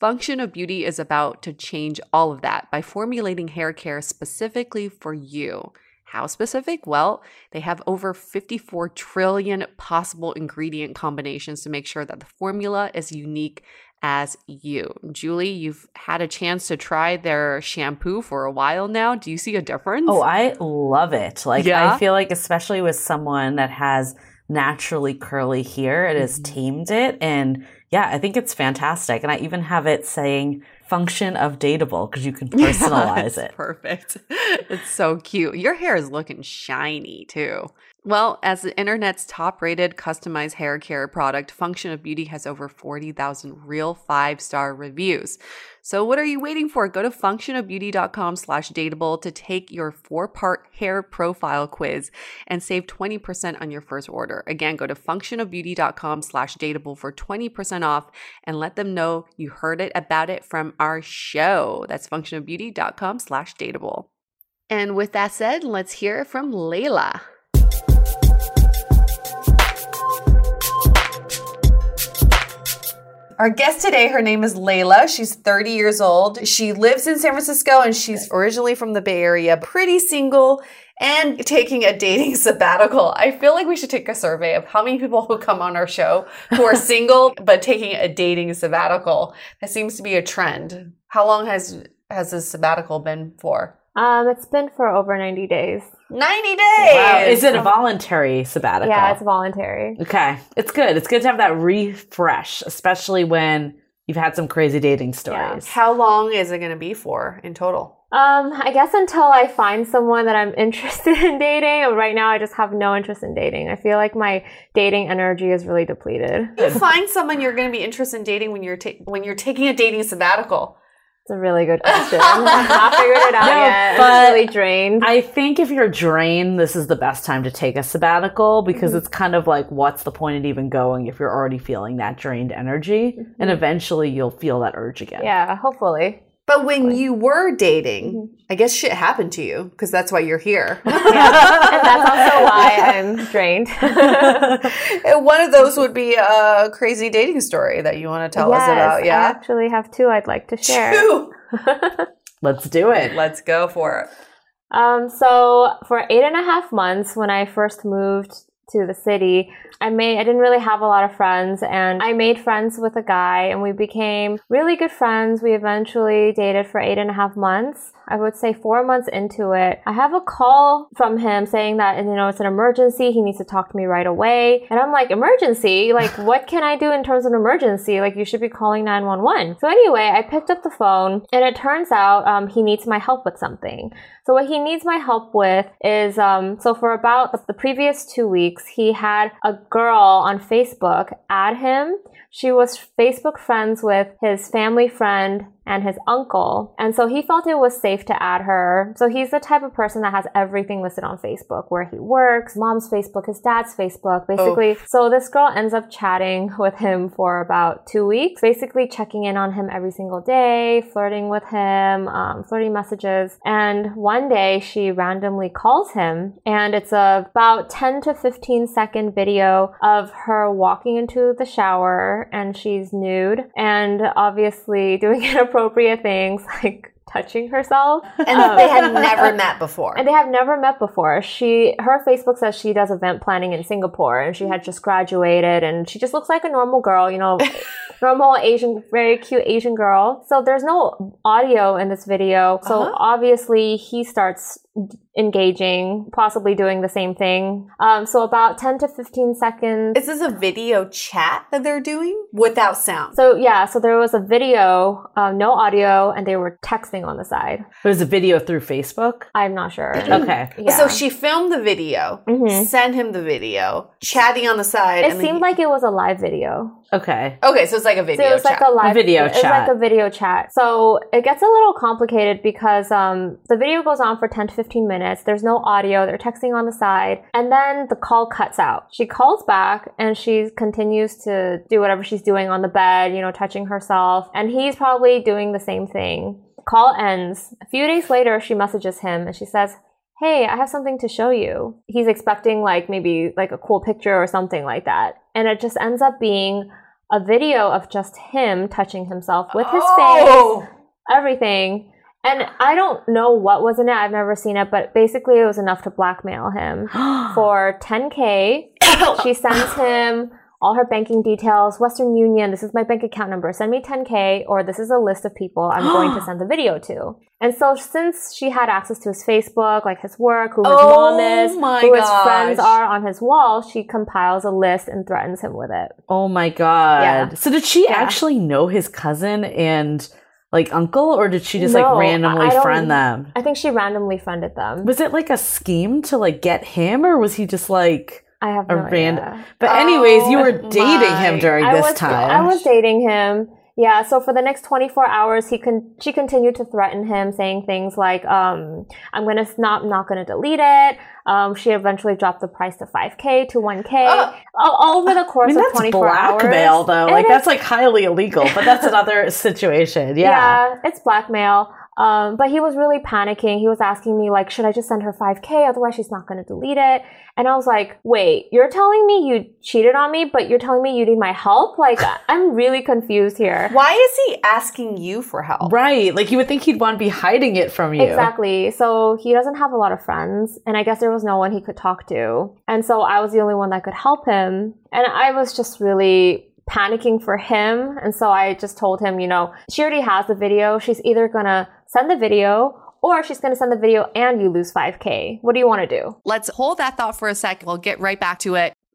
Function of Beauty is about to change all of that by formulating hair care specifically for you. How specific? Well, they have over 54 trillion possible ingredient combinations to make sure that the formula is unique as you. Julie, you've had a chance to try their shampoo for a while now. Do you see a difference? Oh, I love it. Like, yeah? I feel like, especially with someone that has naturally curly hair, it mm-hmm. has tamed it. And yeah, I think it's fantastic. And I even have it saying function of dateable because you can personalize yeah, it. Perfect. It's so cute. Your hair is looking shiny too. Well, as the internet's top rated customized hair care product, Function of Beauty has over 40,000 real five star reviews. So what are you waiting for? Go to functionofbeauty.com slash dateable to take your four part hair profile quiz and save 20% on your first order. Again, go to functionofbeauty.com slash dateable for 20% off and let them know you heard it about it from our show. That's functionofbeauty.com slash dateable. And with that said, let's hear from Layla. Our guest today, her name is Layla. She's 30 years old. She lives in San Francisco and she's originally from the Bay Area, pretty single and taking a dating sabbatical. I feel like we should take a survey of how many people who come on our show who are single but taking a dating sabbatical. That seems to be a trend. How long has has this sabbatical been for? Um, it's been for over 90 days. 90 days. Wow. Is it a voluntary sabbatical? Yeah, it's voluntary. Okay. It's good. It's good to have that refresh, especially when you've had some crazy dating stories. How long is it going to be for in total? Um, I guess until I find someone that I'm interested in dating. Right now, I just have no interest in dating. I feel like my dating energy is really depleted. You find someone you're going to be interested in dating when you're ta- when you're taking a dating sabbatical. It's a really good question. I've not figured it out No, yet. but I'm really drained. I think if you're drained, this is the best time to take a sabbatical because Mm-hmm. it's kind of like, what's the point in even going if you're already feeling that drained energy? And eventually you'll feel that urge again. Mm-hmm. yeah, hopefully. But when you were dating, I guess shit happened to you because that's why you're here. and that's also why I'm drained. And One of those would be a crazy dating story that you want to tell us Yes, about. I Yeah. actually have two I'd like to share. Two. Let's do it. Let's go for it. Um, so for eight and a half months, when I first moved to the city, I made I didn't really have a lot of friends, and I made friends with a guy, and we became really good friends. We eventually dated for eight and a half months. I would say four months into it, I have a call from him saying that you know it's an emergency. He needs to talk to me right away, and I'm like, emergency? Like, what can I do in terms of emergency? Like, you should be calling nine one one. So anyway, I picked up the phone, and it turns out um, he needs my help with something. So what he needs my help with is um, so for about the previous two weeks, he had a girl on Facebook add him. She was Facebook friends with his family friend and his uncle. And so he felt it was safe to add her. So he's the type of person that has everything listed on Facebook where he works, mom's Facebook, his dad's Facebook, basically. So this girl ends up chatting with him for about two weeks, basically checking in on him every single day, flirting with him, um, flirting messages. And one day she randomly calls him and it's a about 10 to 15 second video of her walking into the shower and she's nude and obviously doing inappropriate things like touching herself. And Um, they had never met before. and they have never met before. She her Facebook says she does event planning in Singapore and she had just graduated and she just looks like a normal girl, you know, normal Asian very cute Asian girl. So there's no audio in this video. So Uh-huh. obviously he starts engaging, possibly doing the same thing. Um, so about 10 to 15 seconds Is this a video chat that they're doing without sound? so yeah, so there was a video, um, no audio, and they were texting on the side. It was a video through Facebook. I'm not sure. Okay. Yeah. So she filmed the video, Mhm. sent him the video, chatting on the side. It and then seemed he- like it was a live video. Okay. okay, so it's like a video it was chat. like a live video It was chat. like a video chat. So it gets a little complicated because um, the video goes on for 10 to 15 minutes. There's no audio. They're texting on the side. And then the call cuts out. She calls back and she continues to do whatever she's doing on the bed, you know, touching herself. And he's probably doing the same thing. Call ends. A few days later, she messages him and she says, Hey, I have something to show you. He's expecting like maybe like a cool picture or something like that. And it just ends up being a video of just him touching himself with his Oh! face, everything. And I don't know what was in it. I've never seen it, but basically it was enough to blackmail him for 10k. she sends him all her banking details, Western Union, this is my bank account number. Send me 10k or this is a list of people I'm going to send the video to. And so since she had access to his Facebook, like his work, who his Oh mom is, my who his friends are on his wall, she compiles a list and threatens him with it. Oh my god. Yeah. So did she Yeah. actually know his cousin and like uncle or did she just like randomly friend them? I think she randomly friended them. Was it like a scheme to like get him or was he just like I have a no random idea. But anyways, you were Oh dating my- him during I this was, time. I was dating him. Yeah, so for the next 24 hours, he con- she continued to threaten him, saying things like, um, "I'm gonna not not gonna delete it." Um, she eventually dropped the price to 5k to 1k Oh. all, all over the I course mean, of that's 24 blackmail, hours. though. It Like, is- that's like highly illegal, but that's another situation. Yeah. it's blackmail. Um, but he was really panicking. He was asking me, like, should I just send her 5K? Otherwise, she's not going to delete it. And I was like, wait, you're telling me you cheated on me, but you're telling me you need my help? Like, I'm really confused here. Why is he asking you for help? Right. Like you would think he'd want to be hiding it from you. Exactly. So he doesn't have a lot of friends. And I guess there was no one he could talk to. And so I was the only one that could help him. And I was just really panicking for him. And so I just told him, you know, she already has the video. She's either going to send the video or she's going to send the video and you lose 5K. What do you want to do? Let's hold that thought for a sec. We'll get right back to it.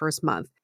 first month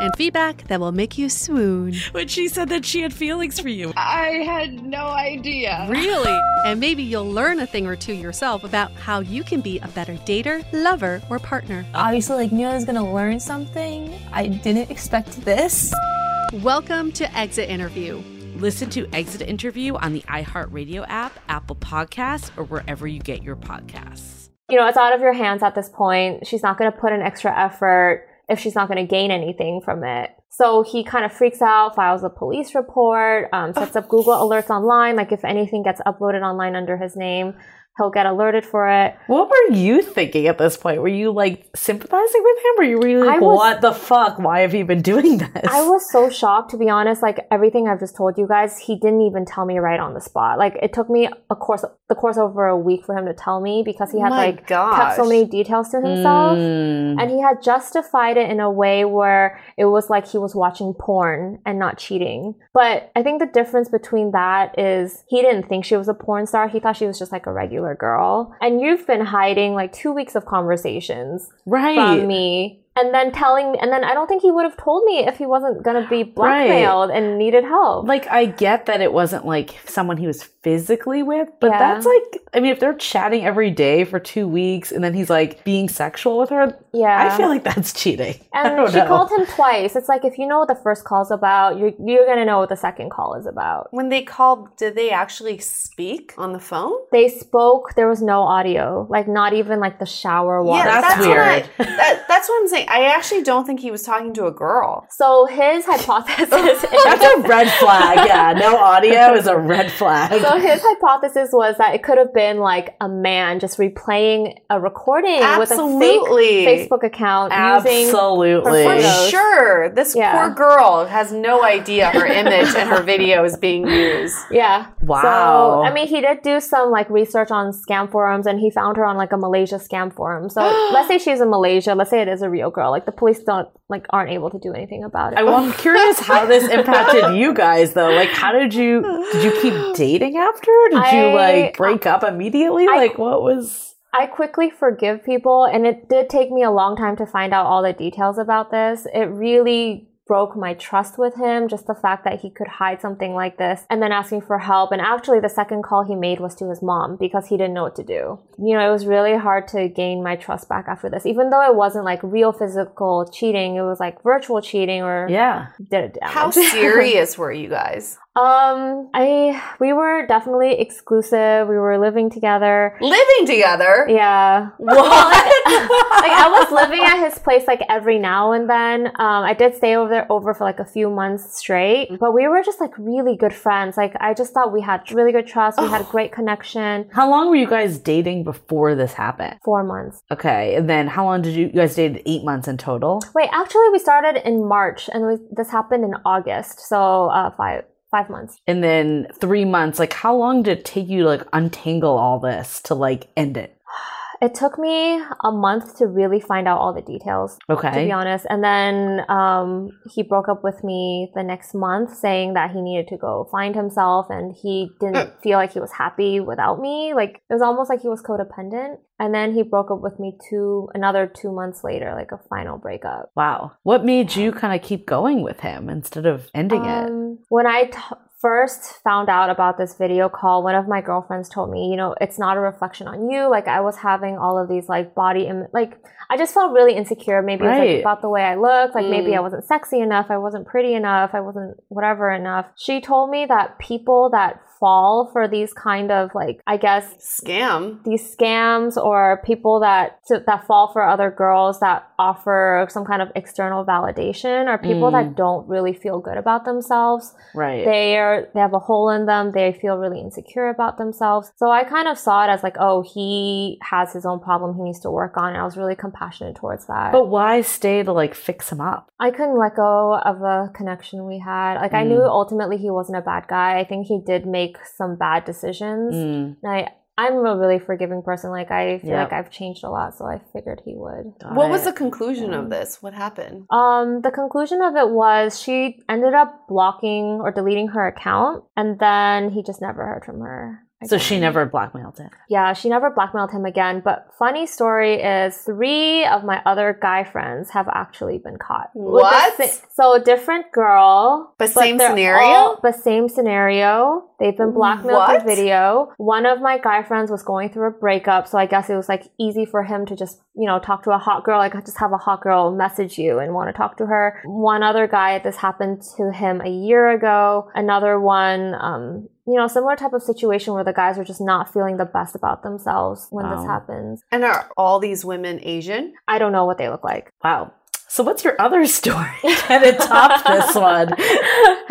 And feedback that will make you swoon. When she said that she had feelings for you. I had no idea. Really? And maybe you'll learn a thing or two yourself about how you can be a better dater, lover, or partner. Obviously, like, knew I was gonna learn something. I didn't expect this. Welcome to Exit Interview. Listen to Exit Interview on the iHeartRadio app, Apple Podcasts, or wherever you get your podcasts. You know, it's out of your hands at this point. She's not going to put an extra effort if she's not going to gain anything from it. So he kind of freaks out, files a police report, um, sets up Google alerts online, like if anything gets uploaded online under his name, he'll get alerted for it. What were you thinking at this point? Were you like sympathizing with him? Or you were you really like, was- what the fuck? Why have you been doing this? I was so shocked, to be honest. Like everything I've just told you guys, he didn't even tell me right on the spot. Like it took me a course, the course over a week for him to tell me because he had My like kept so many details to himself, Mm. and he had justified it in a way where it was like he was watching porn and not cheating. But I think the difference between that is he didn't think she was a porn star. He thought she was just like a regular girl. And you've been hiding like two weeks of conversations right. from me and then telling me and then i don't think he would have told me if he wasn't going to be blackmailed and needed help Like I get that it wasn't like someone he was physically with, but Yeah. that's like I mean if they're chatting every day for 2 weeks and then he's like being sexual with her, yeah I feel like that's cheating. I and don't she know. called him twice it's like if you know what the first call's about you're, you're going to know what the second call is about When they called, did they actually speak on the phone? they spoke there was no audio like not even like the shower water Yeah, that's what I- weird. that- that's what I'm saying. I actually don't think he was talking to a girl. so his hypothesis That's a red flag. Yeah, no audio is a red flag. So his hypothesis was that it could have been like a man just replaying a recording Absolutely. with a fake Facebook account using Absolutely. For sure. This Yeah. poor girl has no idea her image and her video is being used. Yeah. Wow. So, I mean, he did do some like research on scam forums and he found her on like a Malaysia scam forum. So let's say she's in Malaysia. Let's say it is a real girl. Like the police don't, like, aren't able to do anything about it. I, I'm curious how this impacted you guys though. Like how did you did you keep dating after? Did you like uh, break up immediately? I- like what was I quickly forgive people, and it did take me a long time to find out all the details about this. It really broke my trust with him, just the fact that he could hide something like this and then asking for help. And actually, the second call he made was to his mom because he didn't know what to do. You know, it was really hard to gain my trust back after this, even though it wasn't like real physical cheating, it was like virtual cheating or Yeah. did it damage. How serious were you guys? Um, I we were definitely exclusive. We were living together. Living together? Yeah. What? like I was living at his place like every now and then. Um, I did stay over there over for like a few months straight, but we were just like really good friends. Like I just thought we had really good trust. We had a great connection. How long were you guys dating before this happened? Four months. Okay, and then how long did you you guys dated? Eight months in total. Wait, actually, we started in March, and we, this happened in August. So uh, five five months. And then three months. Like how long did it take you to like untangle all this to like end it? It took me a month to really find out all the details. Okay. to be honest. And then um, he broke up with me the next month, saying that he needed to go find himself and he didn't feel like he was happy without me. Like it was almost like he was codependent. And then he broke up with me two another two months later, like a final breakup. Wow. What made you kind of keep going with him instead of ending it? Um, when I t- first found out about this video call, one of my girlfriends told me, you know, it's not a reflection on you. Like I was having all of these like body, Im- like I just felt really insecure. Maybe it was like about the way I looked. Like maybe Mm. I wasn't sexy enough. I wasn't pretty enough. I wasn't whatever enough. She told me that people that fall for these kind of like, I guess Scam. these scams or people that that fall for other girls that offer some kind of external validation or people Mm. that don't really feel good about themselves Right. they are they have a hole in them they feel really insecure about themselves so i kind of saw it as like oh he has his own problem he needs to work on and i was really compassionate towards that but why stay to like fix him up? i couldn't let go of the connection we had like i Mm. knew ultimately he wasn't a bad guy i think he did make some bad decisions Mm. and i i'm a really forgiving person like i feel Yep. like i've changed a lot so i figured he would Got What was the conclusion of this? What happened? Um, the conclusion of it was she ended up blocking or deleting her account, and then he just never heard from her. So she never blackmailed him. Yeah, she never blackmailed him again. But funny story is, three of my other guy friends have actually been caught. What? sa- so different girl, But same scenario? all- but same scenario. They've been blackmailed What? through video. One of my guy friends was going through a breakup, so I guess it was like easy for him to just you know talk to a hot girl, like just have a hot girl message you and want to talk to her. One other guy, this happened to him a year ago. Another one, um, you know, similar type of situation where the guys are just not feeling the best about themselves when this happens. And are all these women Asian? I don't know what they look like. Wow. So what's your other story? Can it top this one?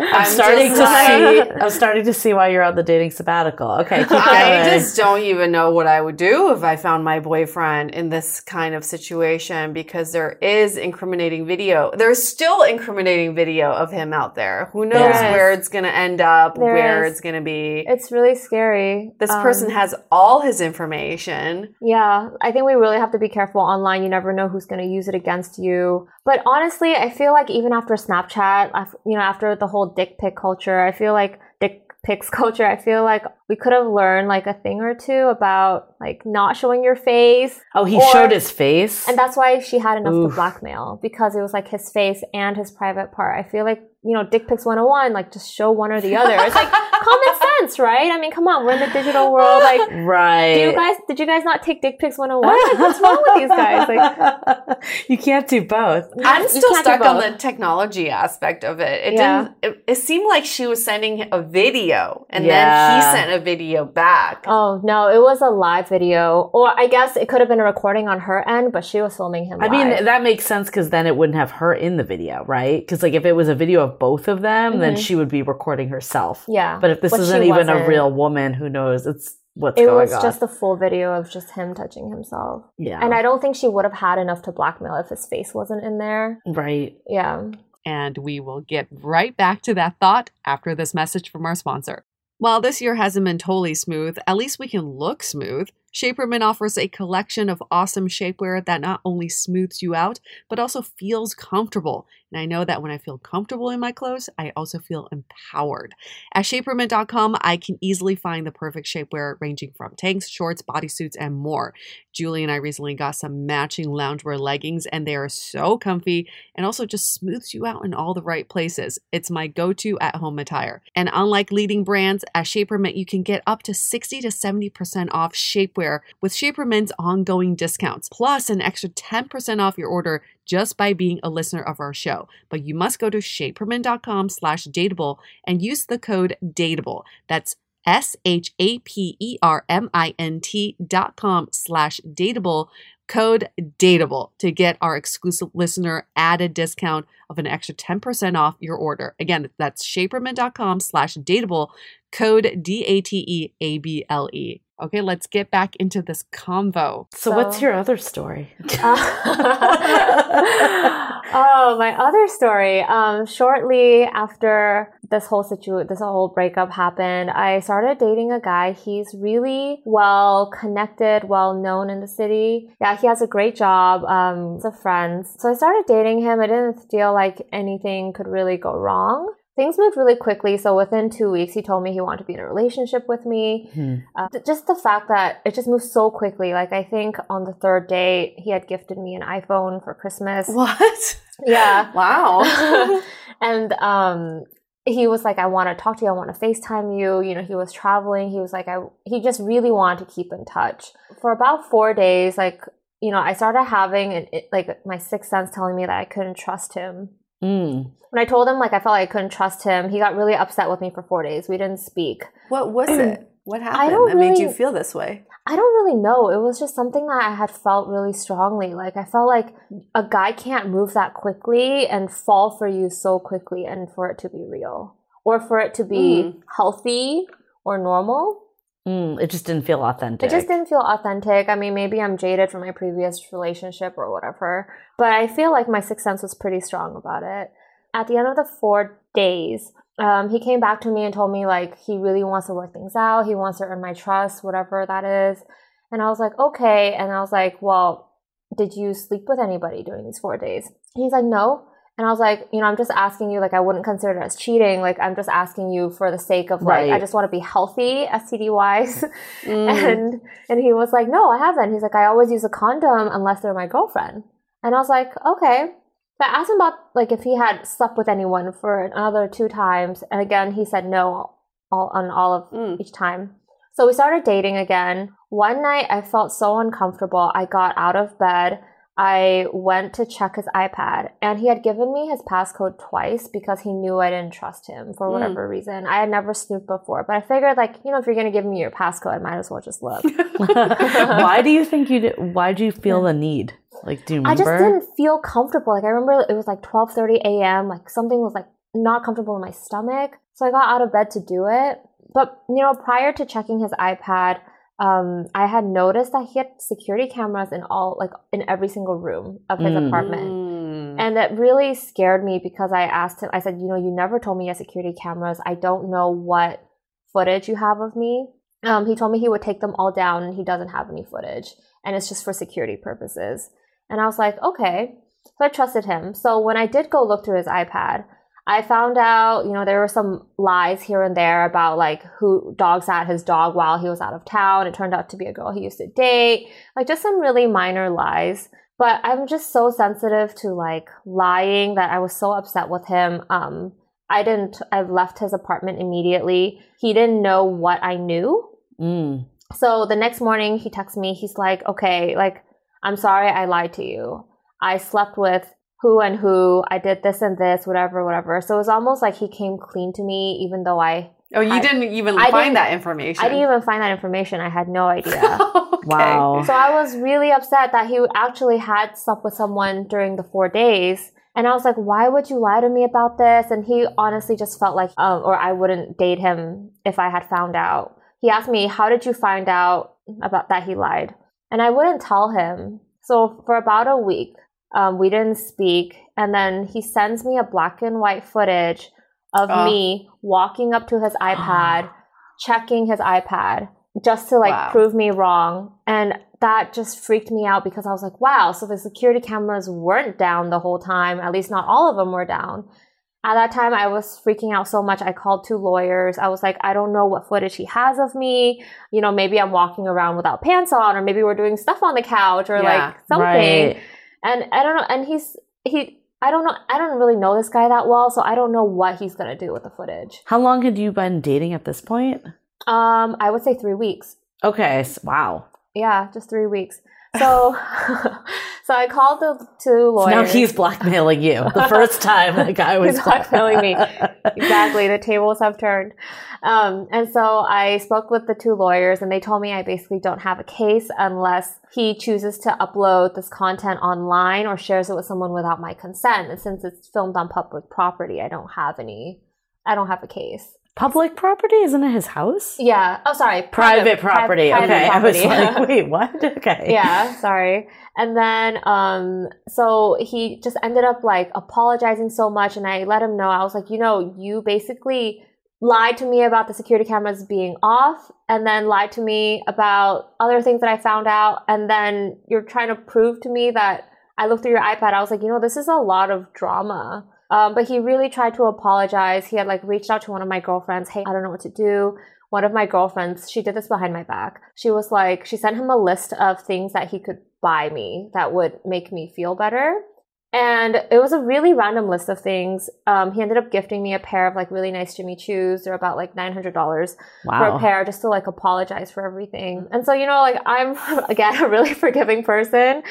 I'm, I'm starting to just see. I'm starting to see why you're on the dating sabbatical. Okay, keep I just don't even know what I would do if I found my boyfriend in this kind of situation because there is incriminating video. There's still incriminating video of him out there. Who knows is. where it's going to end up, There where is. it's going to be. It's really scary. This person Um, has all his information. Yeah, I think we really have to be careful online. You never know who's going to use it against you. But honestly, I feel like even after Snapchat, you know, after the whole dick pic culture, I feel like dick pics culture, I feel like we could have learned like a thing or two about like not showing your face. oh, he or- showed his face. And that's why she had enough Oof. to blackmail because it was like his face and his private part. I feel like, you know, dick pics 101, like just show one or the other. It's like common sense, right? I mean, come on, we're in the digital world. Like, right. do you guys, did you guys not take dick pics 101? Like, what's wrong with these guys? Like, you can't do both. I'm still stuck on the technology aspect of it. It Yeah. didn't. It, it seemed like she was sending a video, and then he sent a video back. Oh no, it was a live video, or I guess it could have been a recording on her end, but she was filming him. I mean, that makes sense because then it wouldn't have her in the video, right? Because like if it was a video of both of them, then Mhm. she would be recording herself. yeah. But if this But isn't even a wasn't. real woman, who knows? It's what's it going was on. just a full video of just him touching himself, yeah, and I don't think she would have had enough to blackmail if his face wasn't in there. right. Yeah. And we will get right back to that thought after this message from our sponsor. While this year hasn't been totally smooth, at least we can look smooth. Shapermint offers a collection of awesome shapewear that not only smooths you out, but also feels comfortable. And I know that when I feel comfortable in my clothes, I also feel empowered. At shapermint.com, I can easily find the perfect shapewear ranging from tanks, shorts, bodysuits, and more. Julie and I recently got some matching loungewear leggings, and they are so comfy and also just smooths you out in all the right places. It's my go to at home attire. And unlike leading brands, at Shapermint, you can get up to 60 to 70% off shapewear with Shapermint's ongoing discounts, plus an extra 10% off your order just by being a listener of our show. But you must go to shapermint.com slash dateable and use the code dateable. That's S H A P E R M I N T dot com slash dateable code dateable to get our exclusive listener added discount of an extra 10% off your order. Again, that's shapermint.com slash dateable code D-A-T-E-A-B-L-E. Okay, let's get back into this convo. So, what's your other story? oh, my other story. Um, shortly after this whole situ, this whole breakup happened, I started dating a guy. He's really well connected, well known in the city. Yeah, he has a great job. Um, he's a friend. So I started dating him. I didn't feel like anything could really go wrong. Things moved really quickly. So within two weeks, he told me he wanted to be in a relationship with me. Hmm. Uh, just the fact that it just moved so quickly. Like I think on the third date, he had gifted me an iPhone for Christmas. What? Yeah. Wow. and um he was like, I want to talk to you. I want to FaceTime you. You know, he was traveling. He was like, I, he just really wanted to keep in touch. For about four days, like, you know, I started having an, it, like my sixth sense telling me that I couldn't trust him. Mm. When I told him like I felt like I couldn't trust him, he got really upset with me for four days. We didn't speak. What was it? What happened don't that made you feel this way? I don't really know. It was just something that I had felt really strongly. Like I felt like a guy can't move that quickly and fall for you so quickly and for it to be real or for it to be Mm. healthy or normal. Mm, it just didn't feel authentic. It just didn't feel authentic. I mean, maybe I'm jaded from my previous relationship or whatever, but I feel like my sixth sense was pretty strong about it. At the end of the four days, um, he came back to me and told me like he really wants to work things out. He wants to earn my trust, whatever that is. And I was like, okay. And I was like, well, did you sleep with anybody during these four days? He's like, no. And I was like, you know, I'm just asking you, like, I wouldn't consider it as cheating. Like, I'm just asking you for the sake of, like, I just want to be healthy, STD wise. Mm. And and he was like, No, I haven't. He's like, I always use a condom unless they're my girlfriend. And I was like, Okay. But I asked him about like if he had slept with anyone for another two times, and again he said no all on all of Mm. each time. So we started dating again. One night I felt so uncomfortable. I got out of bed. I went to check his iPad and he had given me his passcode twice because he knew I didn't trust him for Mm. whatever reason. I had never snooped before, but I figured like, you know, if you're going to give me your passcode, I might as well just look. why do you think you did? Why do you feel the need? Like, do you I remember? just didn't feel comfortable. Like I remember it was like 12:30 a.m. Like something was like not comfortable in my stomach. So I got out of bed to do it. But you know, prior to checking his iPad, um, I had noticed that he had security cameras in all like in every single room of his Mm. apartment. And that really scared me because I asked him, I said, you know, you never told me you had security cameras. I don't know what footage you have of me. Um, he told me he would take them all down and he doesn't have any footage and it's just for security purposes. And I was like, okay. So I trusted him. So when I did go look through his iPad, I found out, you know, there were some lies here and there about like who dog sat his dog while he was out of town. It turned out to be a girl he used to date. Like just some really minor lies. But I'm just so sensitive to like lying that I was so upset with him. Um, I didn't, I left his apartment immediately. He didn't know what I knew. Mm. So the next morning he texts me, he's like, okay, like, I'm sorry I lied to you. I slept with who and who, I did this and this, whatever, whatever. So it was almost like he came clean to me, even though I. Oh, you I- didn't even I find didn't- that information. I didn't even find that information. I had no idea. Okay. Wow. So I was really upset that he actually had slept with someone during the four days. And I was like, why would you lie to me about this? And he honestly just felt like, um, or I wouldn't date him if I had found out. He asked me, how did you find out about that he lied? And I wouldn't tell him. So for about a week, um, we didn't speak. And then he sends me a black and white footage of Oh. me walking up to his iPad, checking his iPad just to like Wow. prove me wrong. And that just freaked me out because I was like, wow, so the security cameras weren't down the whole time. At least not all of them were down. At that time, I was freaking out so much. I called two lawyers. I was like, I don't know what footage he has of me. You know, maybe I'm walking around without pants on, or maybe we're doing stuff on the couch, or Yeah, like something. Right. And I don't know. And he's, he, I don't know. I don't really know this guy that well, so I don't know what he's going to do with the footage. How long had you been dating at this point? Um, I would say three weeks. Okay. Wow. Yeah, just three weeks. So, so I called the two So lawyers. now he's blackmailing you. The first time the guy was blackmailing me. exactly. The tables have turned. Um, and so I spoke with the two lawyers, and they told me I basically don't have a case unless he chooses to upload this content online or shares it with someone without my consent. And since it's filmed on public property, I don't have any. I don't have a case. Public property? Isn't it his house? Yeah. Oh, sorry. Private, property. private okay. I was like, wait, what? Okay. yeah, sorry. And then um so he just ended up like apologizing so much and I let him know. I was like, "You know, you basically lied to me about the security cameras being off and then lied to me about other things that I found out and then you're trying to prove to me that I looked through your iPad. I was like, "You know, this is a lot of drama." Um, but he really tried to apologize. He had like reached out to one of my girlfriends. Hey, I don't know what to do one of my girlfriends, she did this behind my back. She was like, she sent him a list of things that he could buy me that would make me feel better. And it was a really random list of things. Um, he ended up gifting me a pair of like really nice Jimmy Choos. They're about like $900 for a pair just to like apologize for everything. And so, you know, like I'm again a really forgiving person.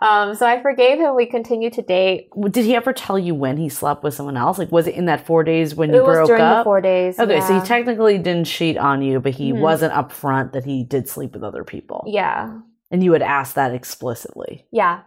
Um, so I forgave him. We continued to date. Did he ever tell you when he slept with someone else? Like, was it in that four days when you it was broke during up? the four days. Okay, so he technically didn't cheat on you, but he Mhm. wasn't upfront that he did sleep with other people. yeah. And you would ask that explicitly. Yeah.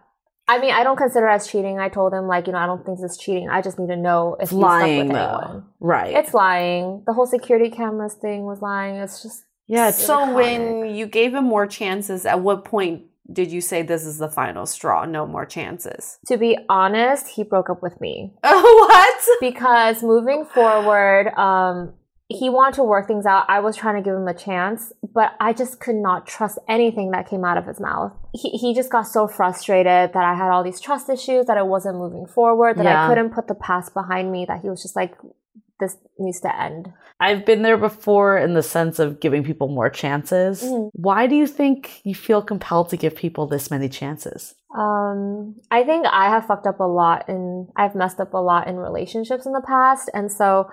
I mean, I don't consider it as cheating. I told him, like, you know, I don't think this is cheating. I just need to know if It's you slept lying, with though. anyone. Right. It's lying. The whole security cameras thing was lying. It's just yeah, it's So when you gave him more chances, at what point did you say this is the final straw? No more chances. to be honest, he broke up with me Oh, what? because moving forward, um, he wanted to work things out. I was trying to give him a chance, but I just could not trust anything that came out of his mouth. He, he just got so frustrated that I had all these trust issues, that I wasn't moving forward, that Yeah. I couldn't put the past behind me, that he was just like, this needs to end. I've been there before in the sense of giving people more chances. Mhm. Why do you think you feel compelled to give people this many chances? Um, I think I have fucked up a lot and I've messed up a lot in relationships in the past. And so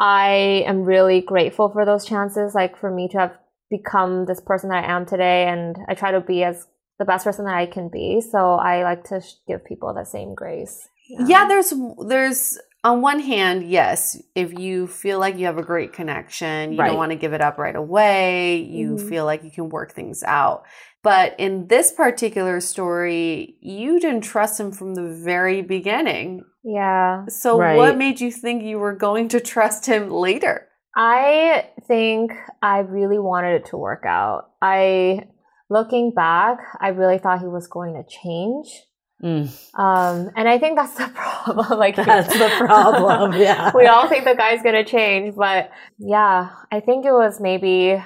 I am really grateful for those chances, like for me to have become this person that I am today. And I try to be as the best person that I can be. So I like to sh- give people the same grace. Yeah, there's there's on one hand, yes, if you feel like you have a great connection, you Right. don't want to give it up right away, you Mhm. feel like you can work things out. But in this particular story, you didn't trust him from the very beginning. Yeah. So, Right. what made you think you were going to trust him later? I think I really wanted it to work out. I, looking back, I really thought he was going to change. Mm. Um, and I think that's the problem. Like That's the problem, yeah. we all think the guy's gonna change, but yeah, I think it was maybe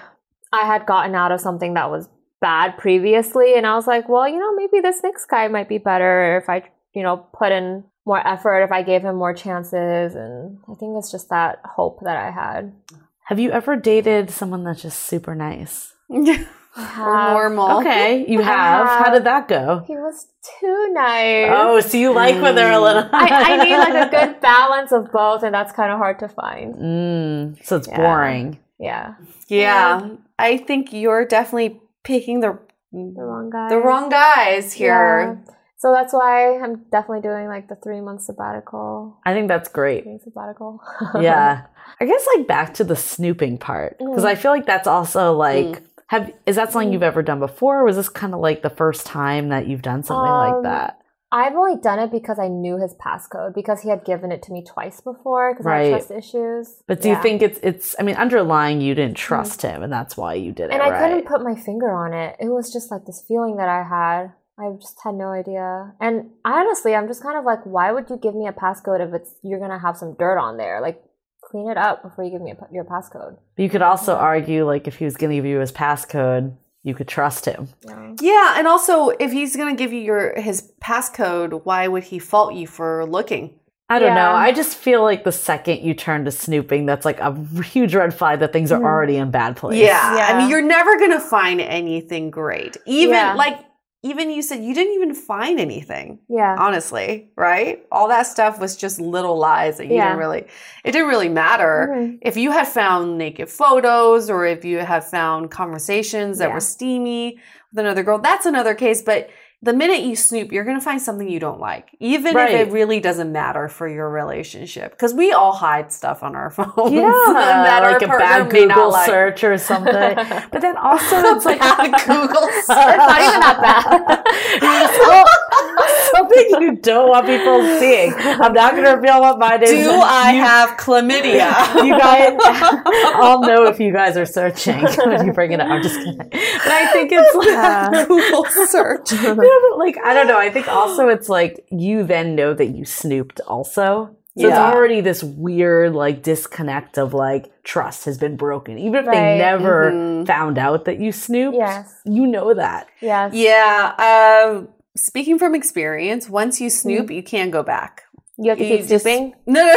I had gotten out of something that was bad previously, and I was like, well, you know, maybe this next guy might be better if I, you know, put in more effort, if I gave him more chances, and I think it's just that hope that I had. Have you ever dated someone that's just super nice? or have. normal. Okay, you I have. How did that go? He was too nice. Oh, so you like when they're a little. I, I need like a good balance of both, and that's kind of hard to find. Mm, so it's Yeah. boring. Yeah, Yeah, I think you're definitely picking the the wrong guy. the wrong guys here. Yeah. So that's why I'm definitely doing like the three month sabbatical. I think that's great. Sabbatical. yeah. I guess like back to the snooping part because Mm. I feel like that's also like have is that something you've ever done before or was this kind of like the first time that you've done something like Um, that? I've only done it because I knew his passcode because he had given it to me twice before because I had trust issues. But do Yeah. you think it's it's I mean underlying you didn't trust him and that's why you did it And I right? couldn't put my finger on it. It was just like this feeling that I had. I just had no idea. And honestly, I'm just kind of like, why would you give me a passcode if it's you're gonna have some dirt on there? Like, clean it up before you give me a, your passcode. But you could also argue like if he was going to give you his passcode, you could trust him. Yeah, and also if he's gonna give you your his passcode, why would he fault you for looking? I don't know. I just feel like the second you turn to snooping, that's like a huge red flag that things are Mhm. already in bad place. Yeah. I mean, you're never going to find anything great. Even Yeah. like, even you said you didn't even find anything, Yeah. honestly, right? All that stuff was just little lies that you Yeah. didn't really, it didn't really matter. Mhm. If you had found naked photos or if you had found conversations that Yeah. were steamy with another girl, that's another case. But the minute you snoop, you're going to find something you don't like, even Right. if it really doesn't matter for your relationship. Because we all hide stuff on our phones. Yeah, that like a bad Google like. search or something. but then also it's like Bad Google It's not even that bad. something you don't want people seeing. I'm not going to reveal what mine is. Do I You- have chlamydia? You guys, I'll know if you guys are searching when you bring it up. I'm just kidding. But I think it's like, Google search. Yeah, but like I don't know. I think also it's like you then know that you snooped also. So it's already this weird like disconnect of like trust has been broken. Even if they Right. never Mhm. found out that you snooped, Yes. you know that. Yes. Yeah. Uh, speaking from experience, once you snoop, you can't go back. You have to You keep just- snooping. No, no.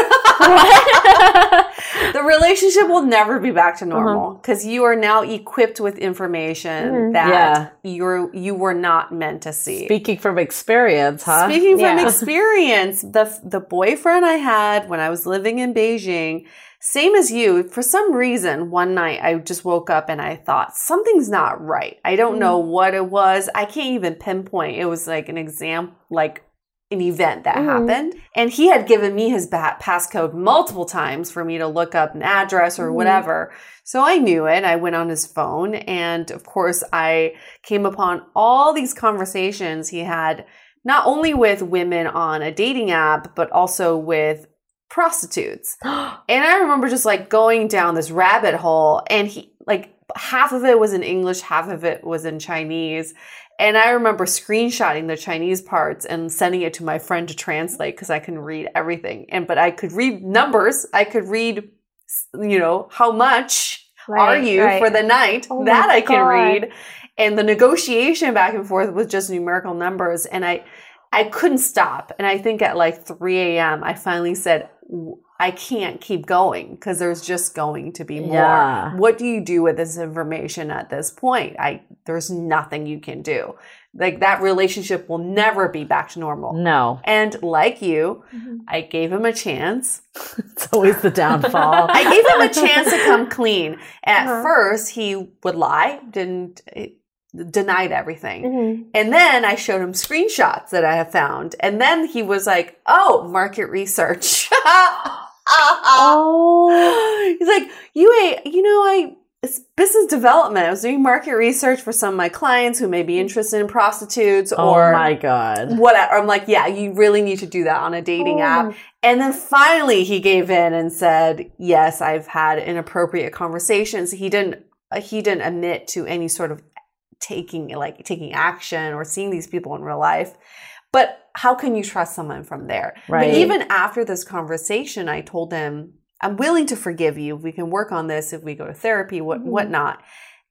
the relationship will never be back to normal because you are now equipped with information Mhm. that Yeah. you're you were not meant to see. Speaking from experience, huh? Speaking from experience, the the boyfriend I had when I was living in Beijing, same as you, for some reason, one night I just woke up and I thought something's not right. I don't know what it was. I can't even pinpoint. It was like an exam, like an event that Mhm. happened. And he had given me his bat passcode multiple times for me to look up an address or Mhm. whatever. So I knew it. I went on his phone and of course I came upon all these conversations he had not only with women on a dating app, but also with prostitutes. and I remember just like going down this rabbit hole and he like half of it was in English, half of it was in Chinese. And I remember screenshotting the Chinese parts and sending it to my friend to translate because I can read everything. And but I could read numbers. I could read, you know, how much are you right. for the night? Oh that I can God. read. And the negotiation back and forth was just numerical numbers. And I I couldn't stop. And I think at like 3 a.m. I finally said, I can't keep going because there's just going to be more. Yeah. What do you do with this information at this point? I there's nothing you can do. Like that relationship will never be back to normal. No, And like you, Mhm. I gave him a chance. it's always the downfall. I gave him a chance to come clean. At Uh-huh. first, he would lie, didn't eh, denied everything. Mhm. And then I showed him screenshots that I have found. And then he was like, oh, market research. Oh. He's like, you ain't, you know, I, it's business development. I was doing market research for some of my clients who may be interested in prostitutes Oh or my god. whatever. I'm like, yeah, you really need to do that on a dating Oh app. And then finally he gave in and said, yes, I've had inappropriate conversations. He didn't, uh, he didn't admit to any sort of taking, like taking action or seeing these people in real life. But how can you trust someone from there? Right. But even after this conversation, I told him, I'm willing to forgive you. We can work on this if we go to therapy, what Mhm. whatnot.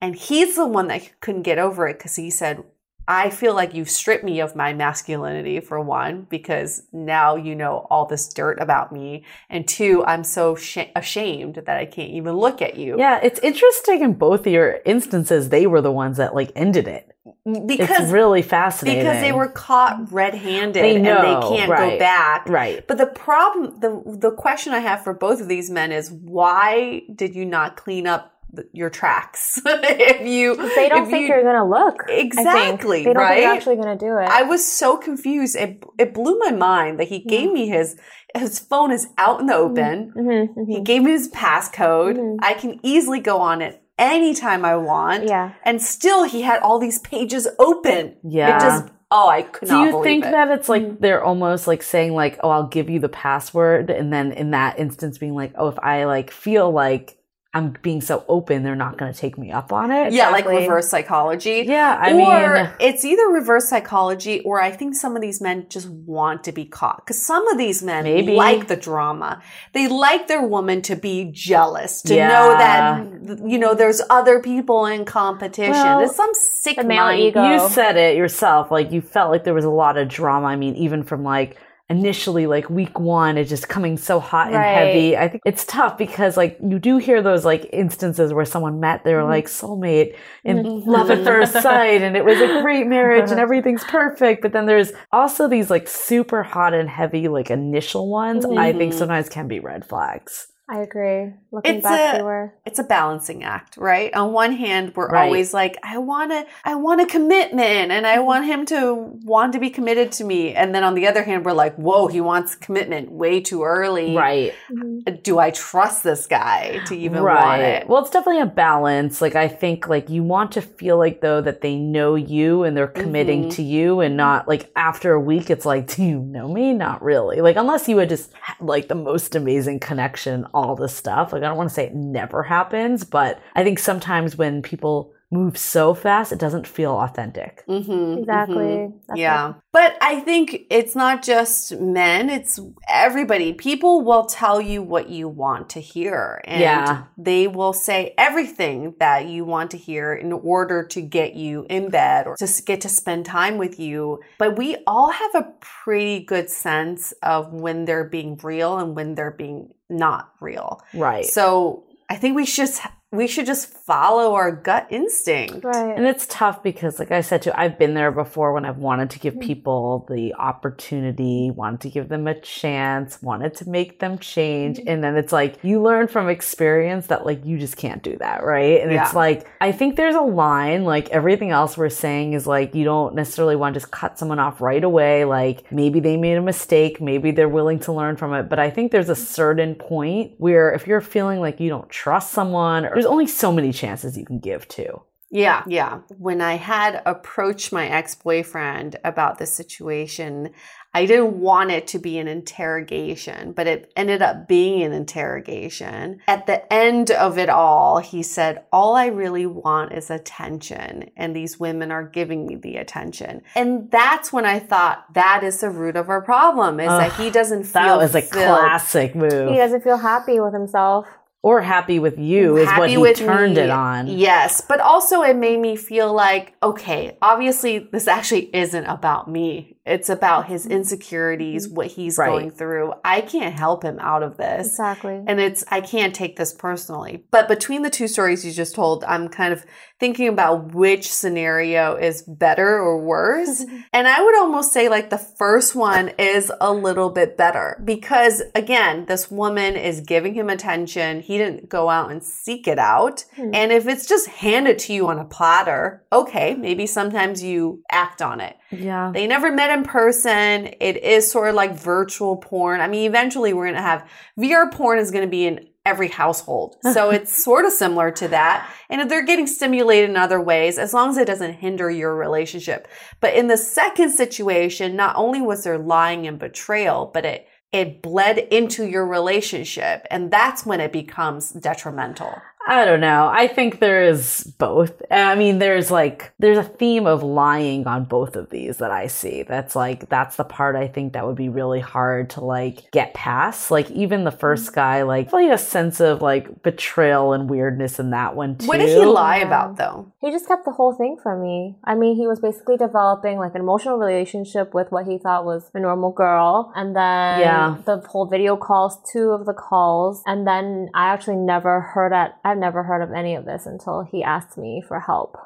And he's the one that couldn't get over it because he said, I feel like you've stripped me of my masculinity for one, because now you know all this dirt about me. And two, I'm so sh- ashamed that I can't even look at you. Yeah, it's interesting in both of your instances, they were the ones that like ended it. Because it's really fascinating. because they were caught red-handed and they can't go back. Right. But the problem, the the question I have for both of these men is why did you not clean up your tracks? if you, They don't think you- you, are gonna look. Exactly, They don't right? think you're actually gonna do it. I was so confused. It it blew my mind that he gave me his his phone is out in the mm-hmm. open. Mm-hmm, He mm-hmm. gave me his passcode. Mm-hmm. I can easily go on it anytime I want. Yeah. And still he had all these pages open. Yeah. It just oh I could not. Do you believe think it. that it's like they're almost like saying like, "Oh, I'll give you the password," and then in that instance, being like, "Oh, if I like feel like I'm being so open, they're not going to take me up on it." Yeah, like reverse psychology. Yeah, I or mean- it's either reverse psychology or I think some of these men just want to be caught. Because some of these men Maybe. like the drama. They like their woman to be jealous, to Yeah. know that, you know, there's other people in competition. Well, There's some sick the male mind. ego. You said it yourself. Like you felt like there was a lot of drama. I mean, even from like initially like week one, it's just coming so hot and Right. heavy. I think it's tough because like you do hear those like instances where someone met their Mm-hmm. like soulmate in love at first sight and it was a great marriage and everything's perfect. But then there's also these like super hot and heavy like initial ones. I think Mhm. sometimes can be red flags. I agree. Looking It's back, a- they were. it's a balancing act, right? On one hand, we're Right. always like, I want to, I want a commitment and I mm-hmm. want him to want to be committed to me. And then on the other hand, we're like, whoa, he wants commitment way too early. Right. Mm-hmm. Do I trust this guy to even want it? Well, it's definitely a balance. Like I think like you want to feel like though that they know you and they're committing Mhm. to you and mm-hmm. not like after a week it's like, do you know me? Not really. Like unless you had just had like the most amazing connection, all this stuff. Like I don't want to say it never happens, but I think sometimes when people move so fast, it doesn't feel authentic. Mm-hmm, Exactly. That's Yeah. But I think it's not just men, it's everybody. People will tell you what you want to hear. And Yeah. they will say everything that you want to hear in order to get you in bed or to get to spend time with you. But we all have a pretty good sense of when they're being real and when they're being not real. Right. So I think we should we should just follow our gut instinct. Right. And it's tough because, like I said too, I've been there before when I've wanted to give mm. people the opportunity, wanted to give them a chance, wanted to make them change. Mm-hmm. And then it's like you learn from experience that, like, you just can't do that, right? And it's like, I think there's a line, like, everything else we're saying is like, you don't necessarily want to just cut someone off right away. Like, maybe they made a mistake, maybe they're willing to learn from it. But I think there's a certain point where if you're feeling like you don't trust someone, there's only so many chances you can give to. Yeah, yeah. When I had approached my ex boyfriend about this situation, I didn't want it to be an interrogation, but it ended up being an interrogation. At the end of it all, he said, All I really want is attention, and these women are giving me the attention. And that's when I thought that is the root of our problem is that he doesn't feel That was a filled. classic move. He doesn't feel happy with himself. Or happy with you is what he turned me. it on. Yes, but also it made me feel like, okay, obviously this actually isn't about me. It's about his mm-hmm. insecurities, mm-hmm. what he's Right. going through. I can't help him out of this. Exactly. And it's I can't take this personally. But between the two stories you just told, I'm kind of thinking about which scenario is better or worse. and I would almost say like the first one is a little bit better because again, this woman is giving him attention. He didn't go out and seek it out. Hmm. And if it's just handed to you on a platter, okay, maybe sometimes you act on it. Yeah. They never met in person. It is sort of like virtual porn. I mean, eventually we're going to have VR porn is going to be in every household. So it's sort of similar to that. And if they're getting stimulated in other ways, as long as it doesn't hinder your relationship. But in the second situation, not only was there lying and betrayal, but it it bled into your relationship. And that's when it becomes detrimental. I don't know. I think there is both. I mean, there's like, there's a theme of lying on both of these that I see. That's like, that's the part I think that would be really hard to like get past. Like, even the first mm-hmm. guy, like, really a sense of like betrayal and weirdness in that one too. What did he lie about though? He just kept the whole thing from me. I mean, he was basically developing like an emotional relationship with what he thought was a normal girl. And then Yeah. the whole video calls, two of the calls. And then I actually never heard at, I've never heard of any of this until he asked me for help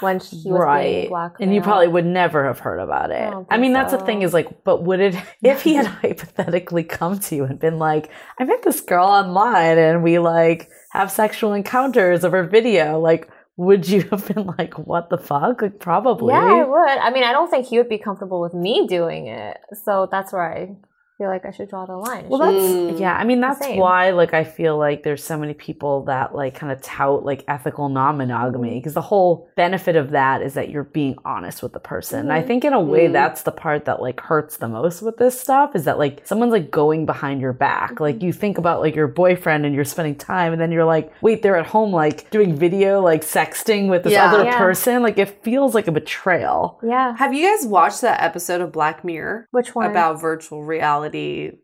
when he was being blackmailed. And you probably would never have heard about it. I think mean, that's the thing is like, but would it, if he had hypothetically come to you and been like, I met this girl online and we like have sexual encounters over video, like, would you have been like, what the fuck? Like, probably. Yeah, I would. I mean, I don't think he would be comfortable with me doing it. So that's where I feel like I should draw the line. Well, that's mm. yeah. I mean, that's Same. why like I feel like there's so many people that like kind of tout like ethical non-monogamy mm-hmm. because the whole benefit of that is that you're being honest with the person. And I mm-hmm. think in a way Mm. that's the part that like hurts the most with this stuff is that like someone's like going behind your back. Like mm-hmm. you think about like your boyfriend and you're spending time and then you're like, wait, they're at home like doing video like sexting with this Yeah. other Yeah. person. Like it feels like a betrayal. yeah. Have you guys watched that episode of Black Mirror Which one? about virtual reality?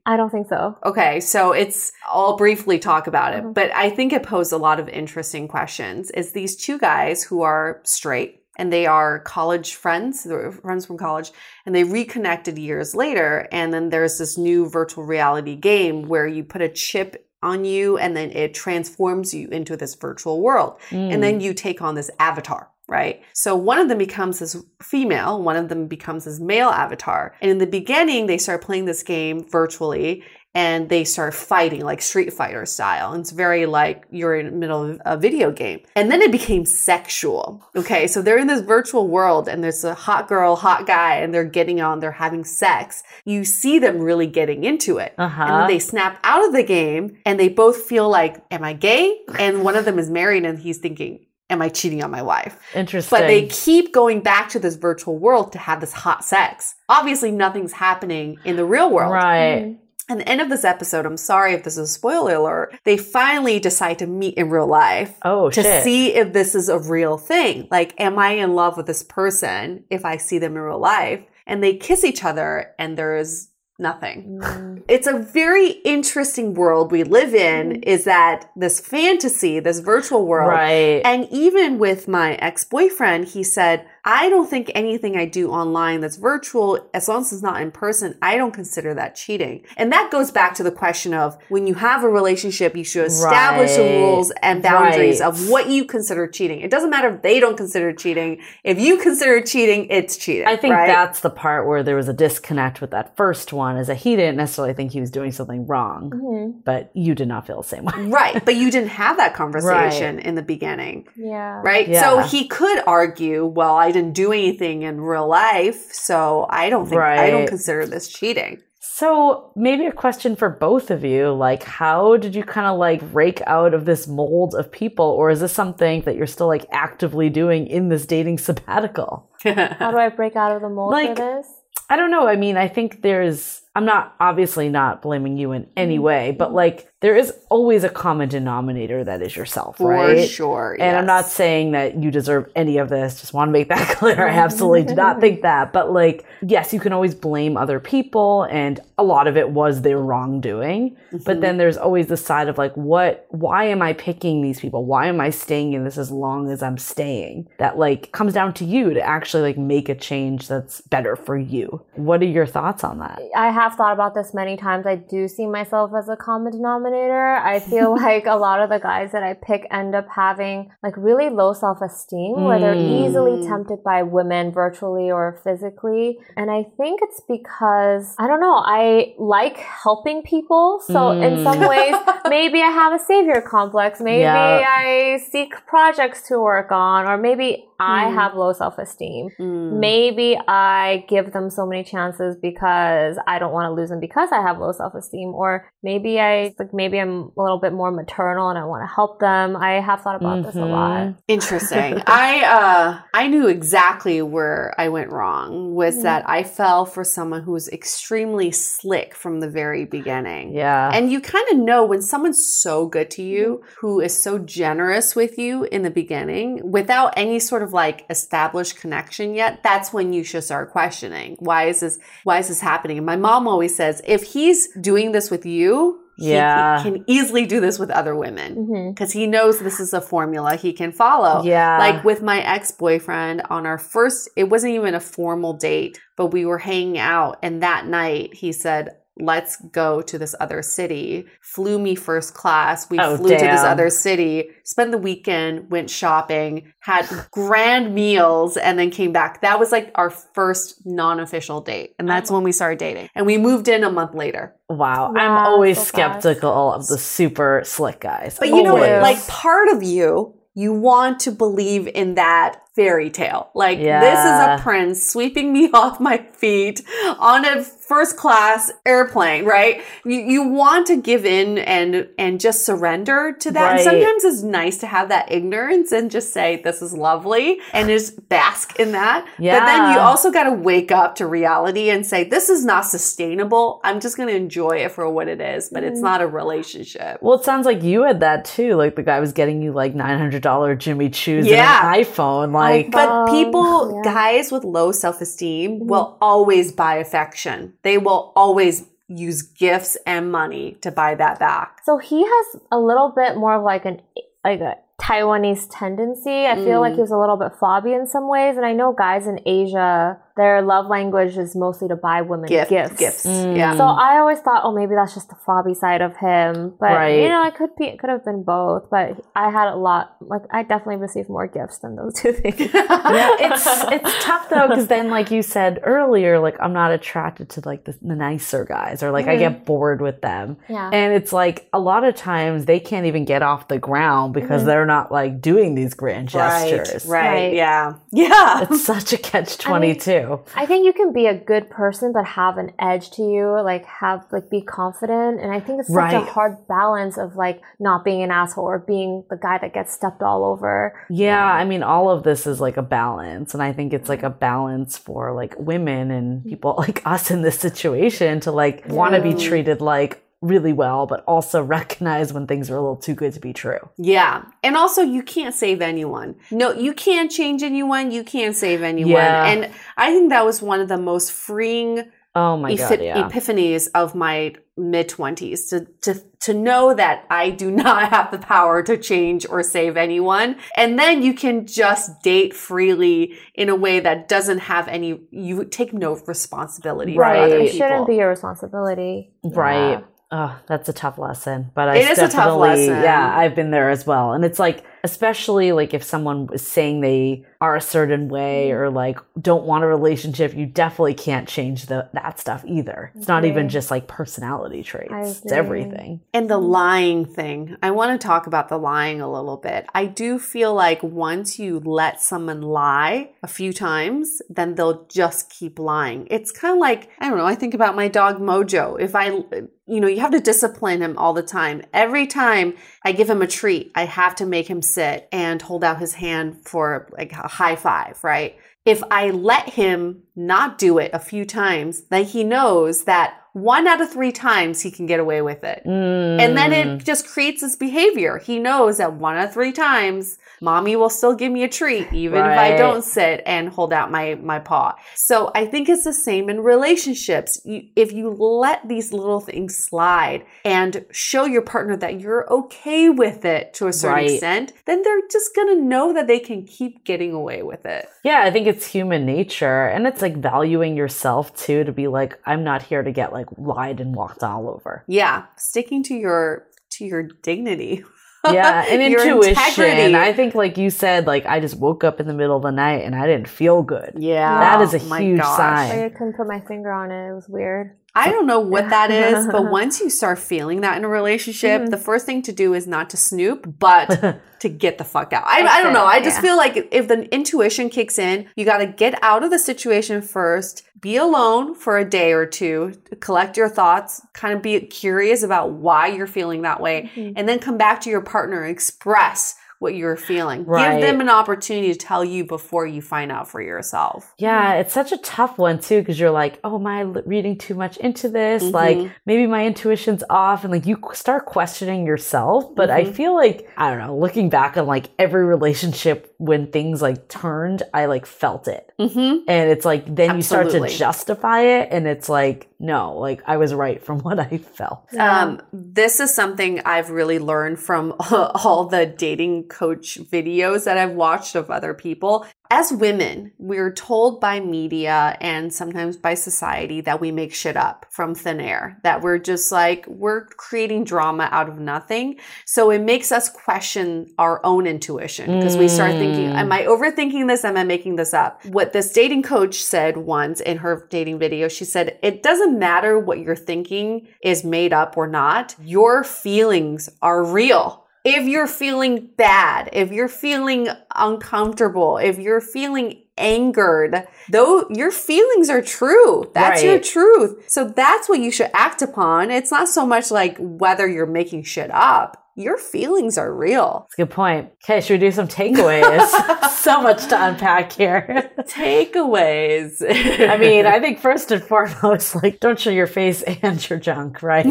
I don't think so. Okay, so it's, I'll briefly talk about it, Mhm. but I think it posed a lot of interesting questions. Is these two guys who are straight and they are college friends, they're friends from college, and they reconnected years later. And then there's this new virtual reality game where you put a chip on you and then it transforms you into this virtual world. And then you take on this avatar. Right. So one of them becomes this female, one of them becomes this male avatar. And in the beginning, they start playing this game virtually and they start fighting like Street Fighter style. And it's very like you're in the middle of a video game. And then it became sexual. Okay. So they're in this virtual world and there's a hot girl, hot guy, and they're getting on, they're having sex. You see them really getting into it. Uh-huh. And then they snap out of the game and they both feel like, am I gay? And one of them is married and he's thinking, am I cheating on my wife? Interesting. But they keep going back to this virtual world to have this hot sex. Obviously, nothing's happening in the real world. right. At the end of this episode, I'm sorry if this is a spoiler alert, they finally decide to meet in real life Oh to shit. see if this is a real thing. Like, am I in love with this person if I see them in real life? And they kiss each other and there is nothing. Mm. It's a very interesting world we live in Mm-hmm. is that this fantasy, this virtual world. Right. And even with my ex-boyfriend, he said, I don't think anything I do online that's virtual, as long as it's not in person, I don't consider that cheating. And that goes back to the question of when you have a relationship, you should establish the rules and boundaries Right. of what you consider cheating. It doesn't matter if they don't consider cheating. If you consider cheating, it's cheating. I think right? that's the part where there was a disconnect with that first one, is that he didn't necessarily think he was doing something wrong, Mhm. but you did not feel the same way. right. But you didn't have that conversation in the beginning. Yeah. Right. Yeah. So he could argue, well, I didn't do anything in real life, so I don't think I don't consider this cheating. So maybe a question for both of you, like how did you kind of like break out of this mold of people, or is this something that you're still like actively doing in this dating sabbatical? How do I break out of the mold Like- for this? I don't know. I mean, I think there's, I'm not obviously not blaming you in Mm-hmm. any way, but like there is always a common denominator that is yourself, For right? sure. And I'm not saying that you deserve any of this. Just want to make that clear. I absolutely do not think that. But like, yes, you can always blame other people, and a lot of it was their wrongdoing. But mm-hmm. then there's always the side of like, what? Why am I picking these people? Why am I staying in this as long as I'm staying? That like comes down to you to actually like make a change that's better for you. What are your thoughts on that? I have thought about this many times. I do see myself as a common denominator. I feel like a lot of the guys that I pick end up having like really low self esteem where they're Mm. easily tempted by women virtually or physically. And I think it's because I don't know, I like helping people. So in Mm. some ways, maybe I have a savior complex. Maybe Yeah. I seek projects to work on, or maybe I Mm. have low self esteem. Mm. Maybe I give them so many chances because I don't want to lose them because I have low self esteem, or maybe I like maybe I'm a little bit more maternal and I want to help them. I have thought about this a lot. Mm-hmm. Interesting. I uh I knew exactly where I went wrong was Mhm. that I fell for someone who was extremely slick from the very beginning. Yeah. And you kind of know when someone's so good to you, who is so generous with you in the beginning without any sort of like established connection yet, that's when you should start questioning. Why is this why is this happening? And my mom always says, if he's doing this with you, he- Yeah. he can easily do this with other women mm-hmm. because he knows this is a formula he can follow. Yeah. Like with my ex boyfriend on our first, it wasn't even a formal date, but we were hanging out. And that night he said, Let's go to this other city. Flew me first class. We Oh, flew to this other city, spent the weekend, went shopping, had grand meals, and then came back. That was like our first non official date. And that's when we started dating. And we moved in a month later. Wow. I'm always so fast. skeptical of the super slick guys. But you know what? Like part of you, you want to believe in that fairy tale. Like this is a prince sweeping me off my feet on a first class airplane, right? You you want to give in and and just surrender to that. And sometimes it's nice to have that ignorance and just say this is lovely and just bask in that. But then you also got to wake up to reality and say this is not sustainable. I'm just going to enjoy it for what it is, but it's mm. not a relationship. Well, it sounds like you had that too. Like the guy was getting you like nine hundred dollar Jimmy Choo's Yeah. and an iPhone. Like, But Um, people, yeah. guys with low self esteem, will always buy affection. They will always use gifts and money to buy that back. So he has a little bit more of like an like a Taiwanese tendency. I feel Mm. like he's a little bit fobby in some ways, and I know guys in Asia, their love language is mostly to buy women Gift, gifts. gifts. Mm. Yeah. So I always thought, oh, maybe that's just the fobby side of him. But Right. you know, it could be, it could have been both. But I had a lot, like I definitely received more gifts than those two things. yeah, it's it's tough though because then, like you said earlier, like I'm not attracted to like the, the nicer guys, or like I get bored with them. yeah. And it's like a lot of times they can't even get off the ground because Mhm. they're not like doing these grand gestures. Right, right, Right. yeah. Yeah. It's such a catch twenty two. I think you can be a good person but have an edge to you, like have like be confident. And I think it's such a hard balance of like not being an asshole or being the guy that gets stepped all over. Yeah, I mean, all of this is like a balance. And I think it's like a balance for like women and mm-hmm. people like us in this situation to like want to be treated like really well, but also recognize when things are a little too good to be true. Yeah. And also, you can't save anyone. No, you can't change anyone. You can't save anyone. Yeah. And I think that was one of the most freeing Oh my ephi- God. Yeah. epiphanies of my mid 20s to, to to know that I do not have the power to change or save anyone and then you can just date freely in a way that doesn't have any you take no responsibility for Right. other It people. shouldn't be your responsibility. Right. Yeah. Oh, that's a tough lesson. But I it is a tough lesson. Yeah, I've been there as well. And it's like, especially like if someone is saying they are a certain way or like don't want a relationship, you definitely can't change the that stuff either. It's not even just like personality traits. It's everything. And the mm-hmm. lying thing. I want to talk about the lying a little bit. I do feel like once you let someone lie a few times, then they'll just keep lying. It's kind of like, I don't know, I think about my dog Mojo. If I, you know, you have to discipline him all the time. Every time I give him a treat, I have to make him sit and hold out his hand for like a high five, right? If I let him not do it a few times, then he knows that one out of three times he can get away with it. And then Mm. it just creates this behavior. He knows that one out of three times, mommy will still give me a treat, even if I don't sit and hold out my, my paw. So I think it's the same in relationships. You, if you let these little things slide and show your partner that you're okay with it to a certain Right. extent, then they're just going to know that they can keep getting away with it. Yeah, I think it's human nature. And it's like valuing yourself too to be like, I'm not here to get like lied and walked all over. Yeah, sticking to your to your dignity. Yeah, and intuition. integrity. I think, like you said, like I just woke up in the middle of the night and I didn't feel good. Yeah. That is a Oh huge gosh. sign. I couldn't put my finger on it. It was weird. I don't know what that is, but once you start feeling that in a relationship, Mm-hmm. the first thing to do is not to snoop, but to get the fuck out. I, I don't know. I just Yeah. feel like if the intuition kicks in, you got to get out of the situation first, be alone for a day or two, collect your thoughts, kind of be curious about why you're feeling that way, Mm-hmm. and then come back to your partner and express what you're feeling. Right. Give them an opportunity to tell you before you find out for yourself. Yeah, it's such a tough one too because you're like, oh, am I l- reading too much into this? Mhm. Like maybe my intuition's off, and like you start questioning yourself. But I Mhm. feel like I don't know. Looking back on like every relationship when things like turned, I like felt it, Mm-hmm. and it's like then you start to justify it, and it's like no, like I was right from what I felt. Um, this is something I've really learned from all the dating coach videos that I've watched of other people. As women, we're told by media and sometimes by society that we make shit up from thin air, that we're just like, we're creating drama out of nothing. So it makes us question our own intuition because we start thinking, Mm. am I overthinking this? Am I making this up? What this dating coach said once in her dating video, she said, it doesn't matter what you're thinking is made up or not. Your feelings are real. If you're feeling bad, if you're feeling uncomfortable, if you're feeling angered, though your feelings are true. That's your truth. So that's what you should act upon. It's not so much like whether you're making shit up. Your feelings are real. That's a good point. Okay, should we do some takeaways? so much to unpack here. Takeaways. I mean, I think first and foremost, like, don't show your face and your junk, right?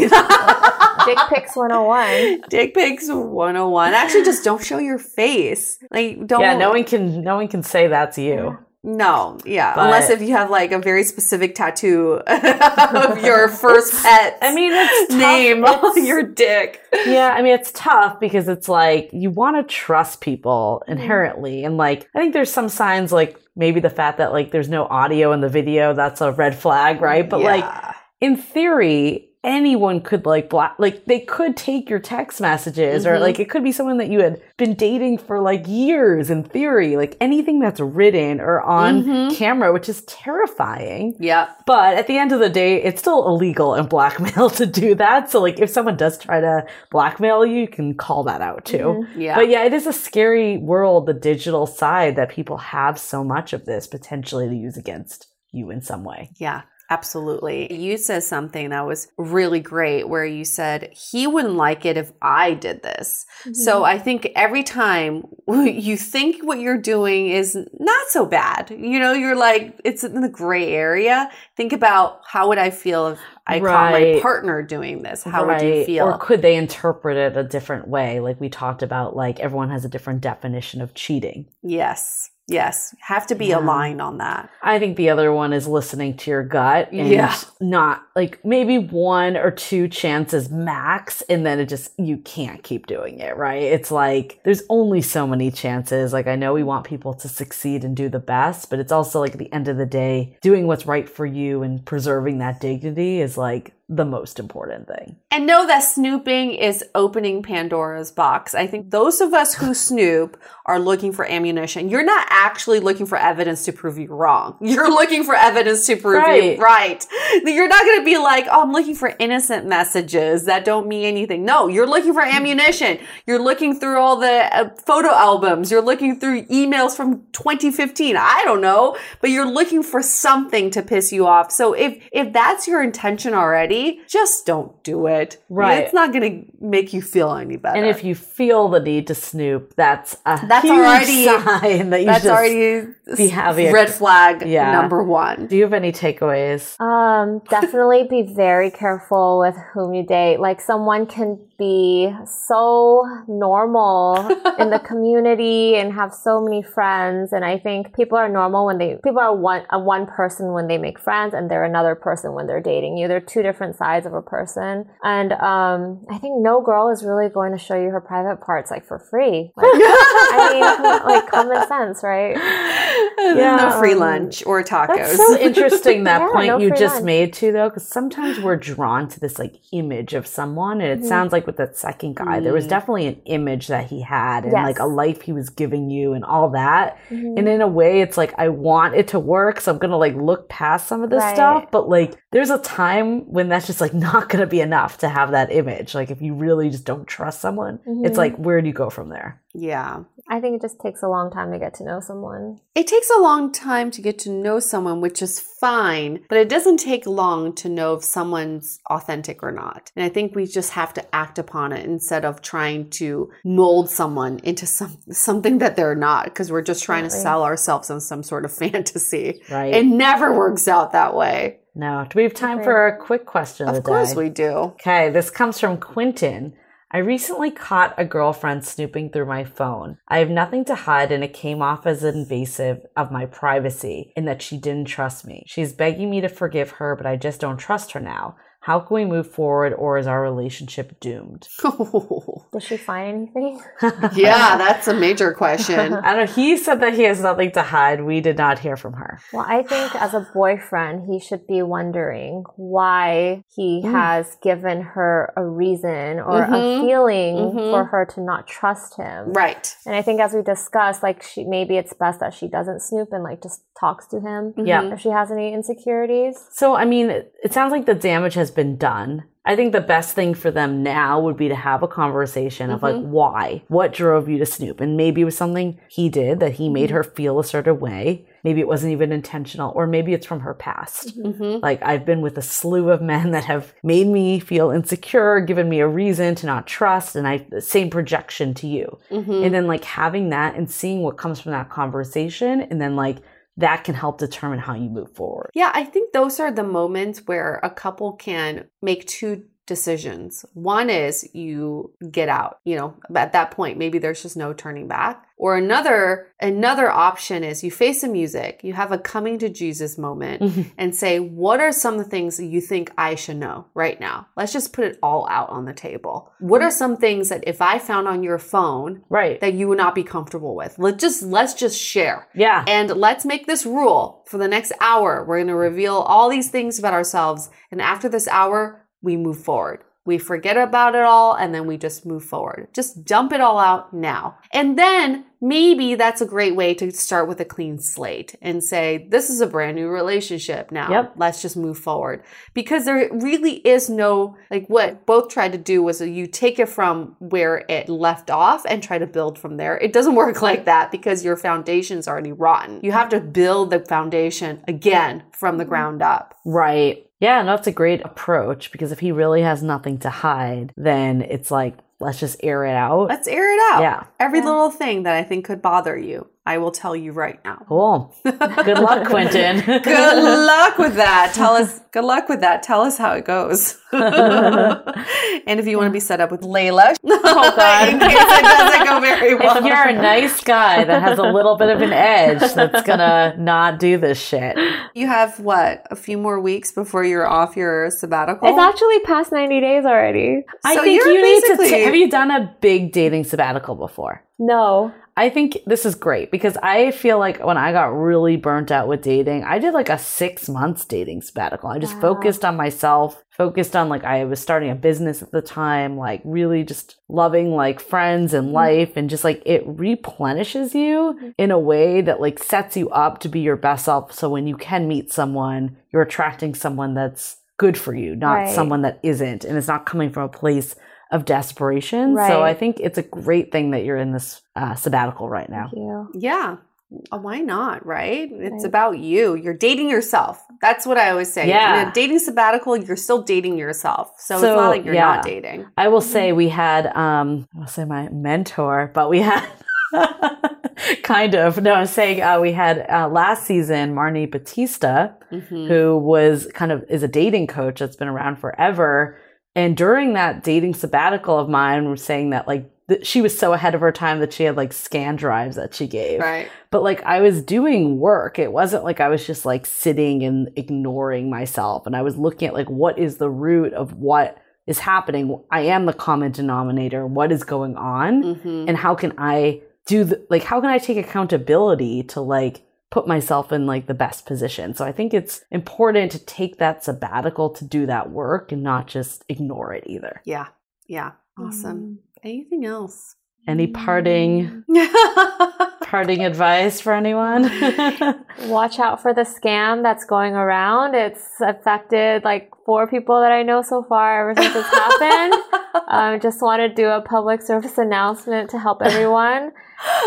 Dick pics 101. Dick pics 101. Actually, just don't show your face. Like, don't. yeah, no one can, no one can say that's you. No, yeah. But- Unless if you have like a very specific tattoo of your first pet. I mean, it's tough. name on It's- your dick. Yeah, I mean, it's tough because it's like you want to trust people inherently. And like, I think there's some signs, like maybe the fact that like there's no audio in the video, that's a red flag, right? But like, in theory, anyone could like block, like they could take your text messages or Mhm. like it could be someone that you had been dating for like years in theory, like anything that's written or on Mhm. camera, which is terrifying. yeah. But at the end of the day, it's still illegal and blackmail to do that. So like if someone does try to blackmail you, you can call that out too. Yeah. But yeah, it is a scary world, the digital side that people have so much of this potentially to use against you in some way. Yeah, absolutely. You said something that was really great where you said he wouldn't like it if I did this. So mm-hmm. I think every time you think what you're doing is not so bad, you know, you're like, it's in the gray area. Think about how would I feel if I caught my partner doing this? How would you feel? Or could they interpret it a different way? Like we talked about, like everyone has a different definition of cheating. yes. Yes. Have to be Yeah. aligned on that. I think the other one is listening to your gut and Yeah. not like maybe one or two chances max and then it just you can't keep doing it, right? It's like there's only so many chances. Like I know we want people to succeed and do the best, but it's also like at the end of the day, doing what's right for you and preserving that dignity is like the most important thing. And know that snooping is opening Pandora's box. I think those of us who snoop are looking for ammunition. You're not actually looking for evidence to prove you wrong. You're looking for evidence to prove Right. you right. You're not going to be like, oh, I'm looking for innocent messages that don't mean anything. No, you're looking for ammunition. You're looking through all the uh, photo albums. You're looking through emails from 2015. I don't know, but you're looking for something to piss you off. So if, if that's your intention already, just don't do it. Right. It's not going to make you feel any better. And if you feel the need to snoop, that's a That's huge already- sign that you that's just already be having red flag Yeah. number one. Do you have any takeaways? Um, definitely be very careful with whom you date. Like someone can be so normal in the community and have so many friends. And I think people are normal when they, people are one, a one person when they make friends and they're another person when they're dating you. They're two different sides of a person. And, um, I think no girl is really going to show you her private parts like for free. Like, I mean, like common sense, right? no free lunch or tacos. That's so interesting that Yeah, point no you just lunch. made too, though, because sometimes we're drawn to this like image of someone, and it Mhm. sounds like with that second guy, there was Mm. definitely an image that he had and Yes. like a life he was giving you and all that. Mhm. And in a way, it's like I want it to work, so I'm gonna like look past some of this Right. stuff. But like, there's a time when that's just like not gonna be enough to have that image. Like, if you really just don't trust someone, it's Mhm. like where do you go from there? yeah. I think it just takes a long time to get to know someone. It takes a long time to get to know someone, which is fine, but it doesn't take long to know if someone's authentic or not. And I think we just have to act upon it instead of trying to mold someone into some something that they're not because we're just trying to sell ourselves on some sort of fantasy. Right. It never works out that way. no. Do we have time for a quick question of, Of the course day? we do. Okay, this comes from Quentin. I recently caught a girlfriend snooping through my phone. I have nothing to hide and it came off as invasive of my privacy in that she didn't trust me. She's begging me to forgive her, but I just don't trust her now. How can we move forward or is our relationship doomed? Does she find anything? yeah, that's a major question. I don't know. He said that he has nothing to hide. We did not hear from her. Well, I think as a boyfriend, he should be wondering why he Mm. has given her a reason or Mhm. a feeling Mhm. for her to not trust him. Right. And I think as we discussed, like she maybe it's best that she doesn't snoop and like just talks to him. Yeah. If she has any insecurities. So, I mean, it, it sounds like the damage has been done. I think the best thing for them now would be to have a conversation of like, Mhm. why? What drove you to snoop? And maybe it was something he did that he made Mhm. her feel a certain way. Maybe it wasn't even intentional, or maybe it's from her past. Mhm. Like, I've been with a slew of men that have made me feel insecure, given me a reason to not trust, and I, the same projection to you. Mhm. And then, like, having that and seeing what comes from that conversation, and then, like, that can help determine how you move forward. Yeah, I think those are the moments where a couple can make two decisions. One is you get out, you know, at that point maybe there's just no turning back. Or another another option is you face the music, you have a coming to Jesus moment mm-hmm. and say, "What are some of the things that you think I should know right now?" Let's just put it all out on the table. What are some things that if I found on your phone right that you would not be comfortable with? Let's just let's just share. Yeah. And let's make this rule for the next hour. We're going to reveal all these things about ourselves. And after this hour, we move forward. We forget about it all and then we just move forward. Just dump it all out now. And then maybe that's a great way to start with a clean slate and say, this is a brand new relationship now. Yep. Let's just move forward. Because there really is no, like what both tried to do was you take it from where it left off and try to build from there. It doesn't work like that because your foundation's already rotten. You have to build the foundation again from the mm-hmm. ground up. Right. Yeah, no, that's a great approach because if he really has nothing to hide, then it's like, let's just air it out. Let's air it out. Yeah. Every little thing that I think could bother you, I will tell you right now. Cool. Good luck, Quentin. Good luck with that. Tell us, good luck with that. Tell us how it goes. and if you want to be set up with Layla, Oh, God. in case it doesn't go very well. If you're a nice guy that has a little bit of an edge that's gonna not do this shit. You have what, a few more weeks before you're off your sabbatical? It's actually past 90 days already. I So think you're you need to. T- have you done a big dating sabbatical before? No. I think this is great because I feel like when I got really burnt out with dating, I did like a six months dating sabbatical. I just Wow. focused on myself, focused on like I was starting a business at the time, like really just loving like friends and mm-hmm. life and just like it replenishes you mm-hmm. in a way that like sets you up to be your best self. So when you can meet someone, you're attracting someone that's good for you, not Right. someone that isn't. And it's not coming from a place of desperation. So I think it's a great thing that you're in this uh, sabbatical right now. Thank you. Yeah. Uh, Why not, right? It's Right. about you. You're dating yourself. That's what I always say. Yeah. In a dating sabbatical, you're still dating yourself. So, it's not like you're yeah. not dating. I will say we had um I'll say my mentor, but we had kind of no, I'm saying uh, we had uh, last season Marni Battista, Mhm. who was kind of is a dating coach that's been around forever. And during that dating sabbatical of mine, was saying that like th- she was so ahead of her time that she had like scan drives that she gave. Right. But like I was doing work. It wasn't like I was just like sitting and ignoring myself. And I was looking at like what is the root of what is happening. I am the common denominator. What is going on? Mhm. And how can I do the like how can I take accountability to like put myself in like the best position. So I think it's important to take that sabbatical to do that work and not just ignore it either. Yeah. Yeah. Awesome. Mm. Anything else? Any parting parting advice for anyone? Watch out for the scam that's going around. It's affected like four people that I know so far ever since it's happened. um, just want to do a public service announcement to help everyone.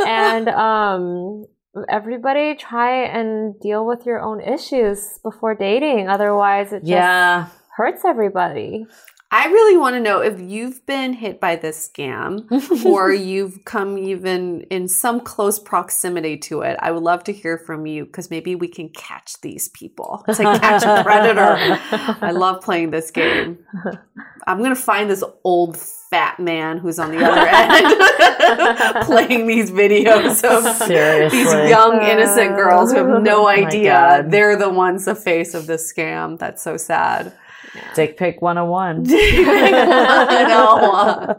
And um, everybody try and deal with your own issues before dating. Otherwise, it just yeah. hurts everybody. I really want to know if you've been hit by this scam or you've come even in some close proximity to it. I would love to hear from you because maybe we can catch these people. It's like catch a predator. I love playing this game. I'm going to find this old fat man who's on the other end playing these videos of Seriously. these young innocent girls who have no oh idea they're the ones the face of this scam. That's so sad. Yeah. Dick pic 101. Dick pic 101.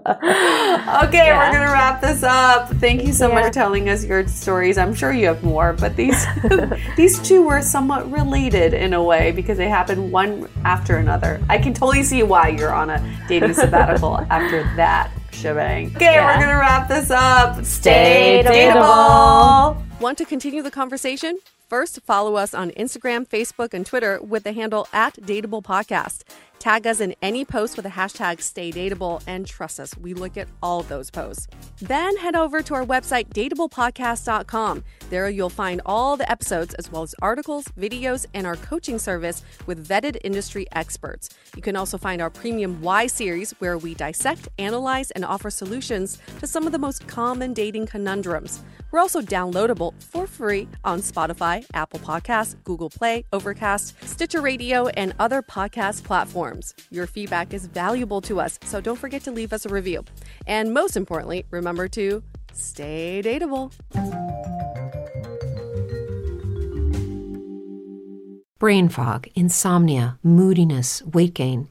okay, yeah. we're going to wrap this up. Thank you so yeah. much for telling us your stories. I'm sure you have more, but these these two were somewhat related in a way because they happened one after another. I can totally see why you're on a dating sabbatical after that shebang. Okay, yeah. we're gonna wrap this up. Stay dateable. Want to continue the conversation? First, follow us on Instagram, Facebook, and Twitter with the handle at Dateable Podcast. Tag us in any post with the hashtag StayDateable, and trust us, we look at all those posts. Then head over to our website, dateablepodcast.com. There you'll find all the episodes, as well as articles, videos, and our coaching service with vetted industry experts. You can also find our premium Why series, where we dissect, analyze, and offer solutions to some of the most common dating conundrums. We're also downloadable for free on Spotify, Apple Podcasts, Google Play, Overcast, Stitcher Radio, and other podcast platforms. Your feedback is valuable to us, so don't forget to leave us a review. And most importantly, remember to stay dateable. Brain fog, insomnia, moodiness, weight gain.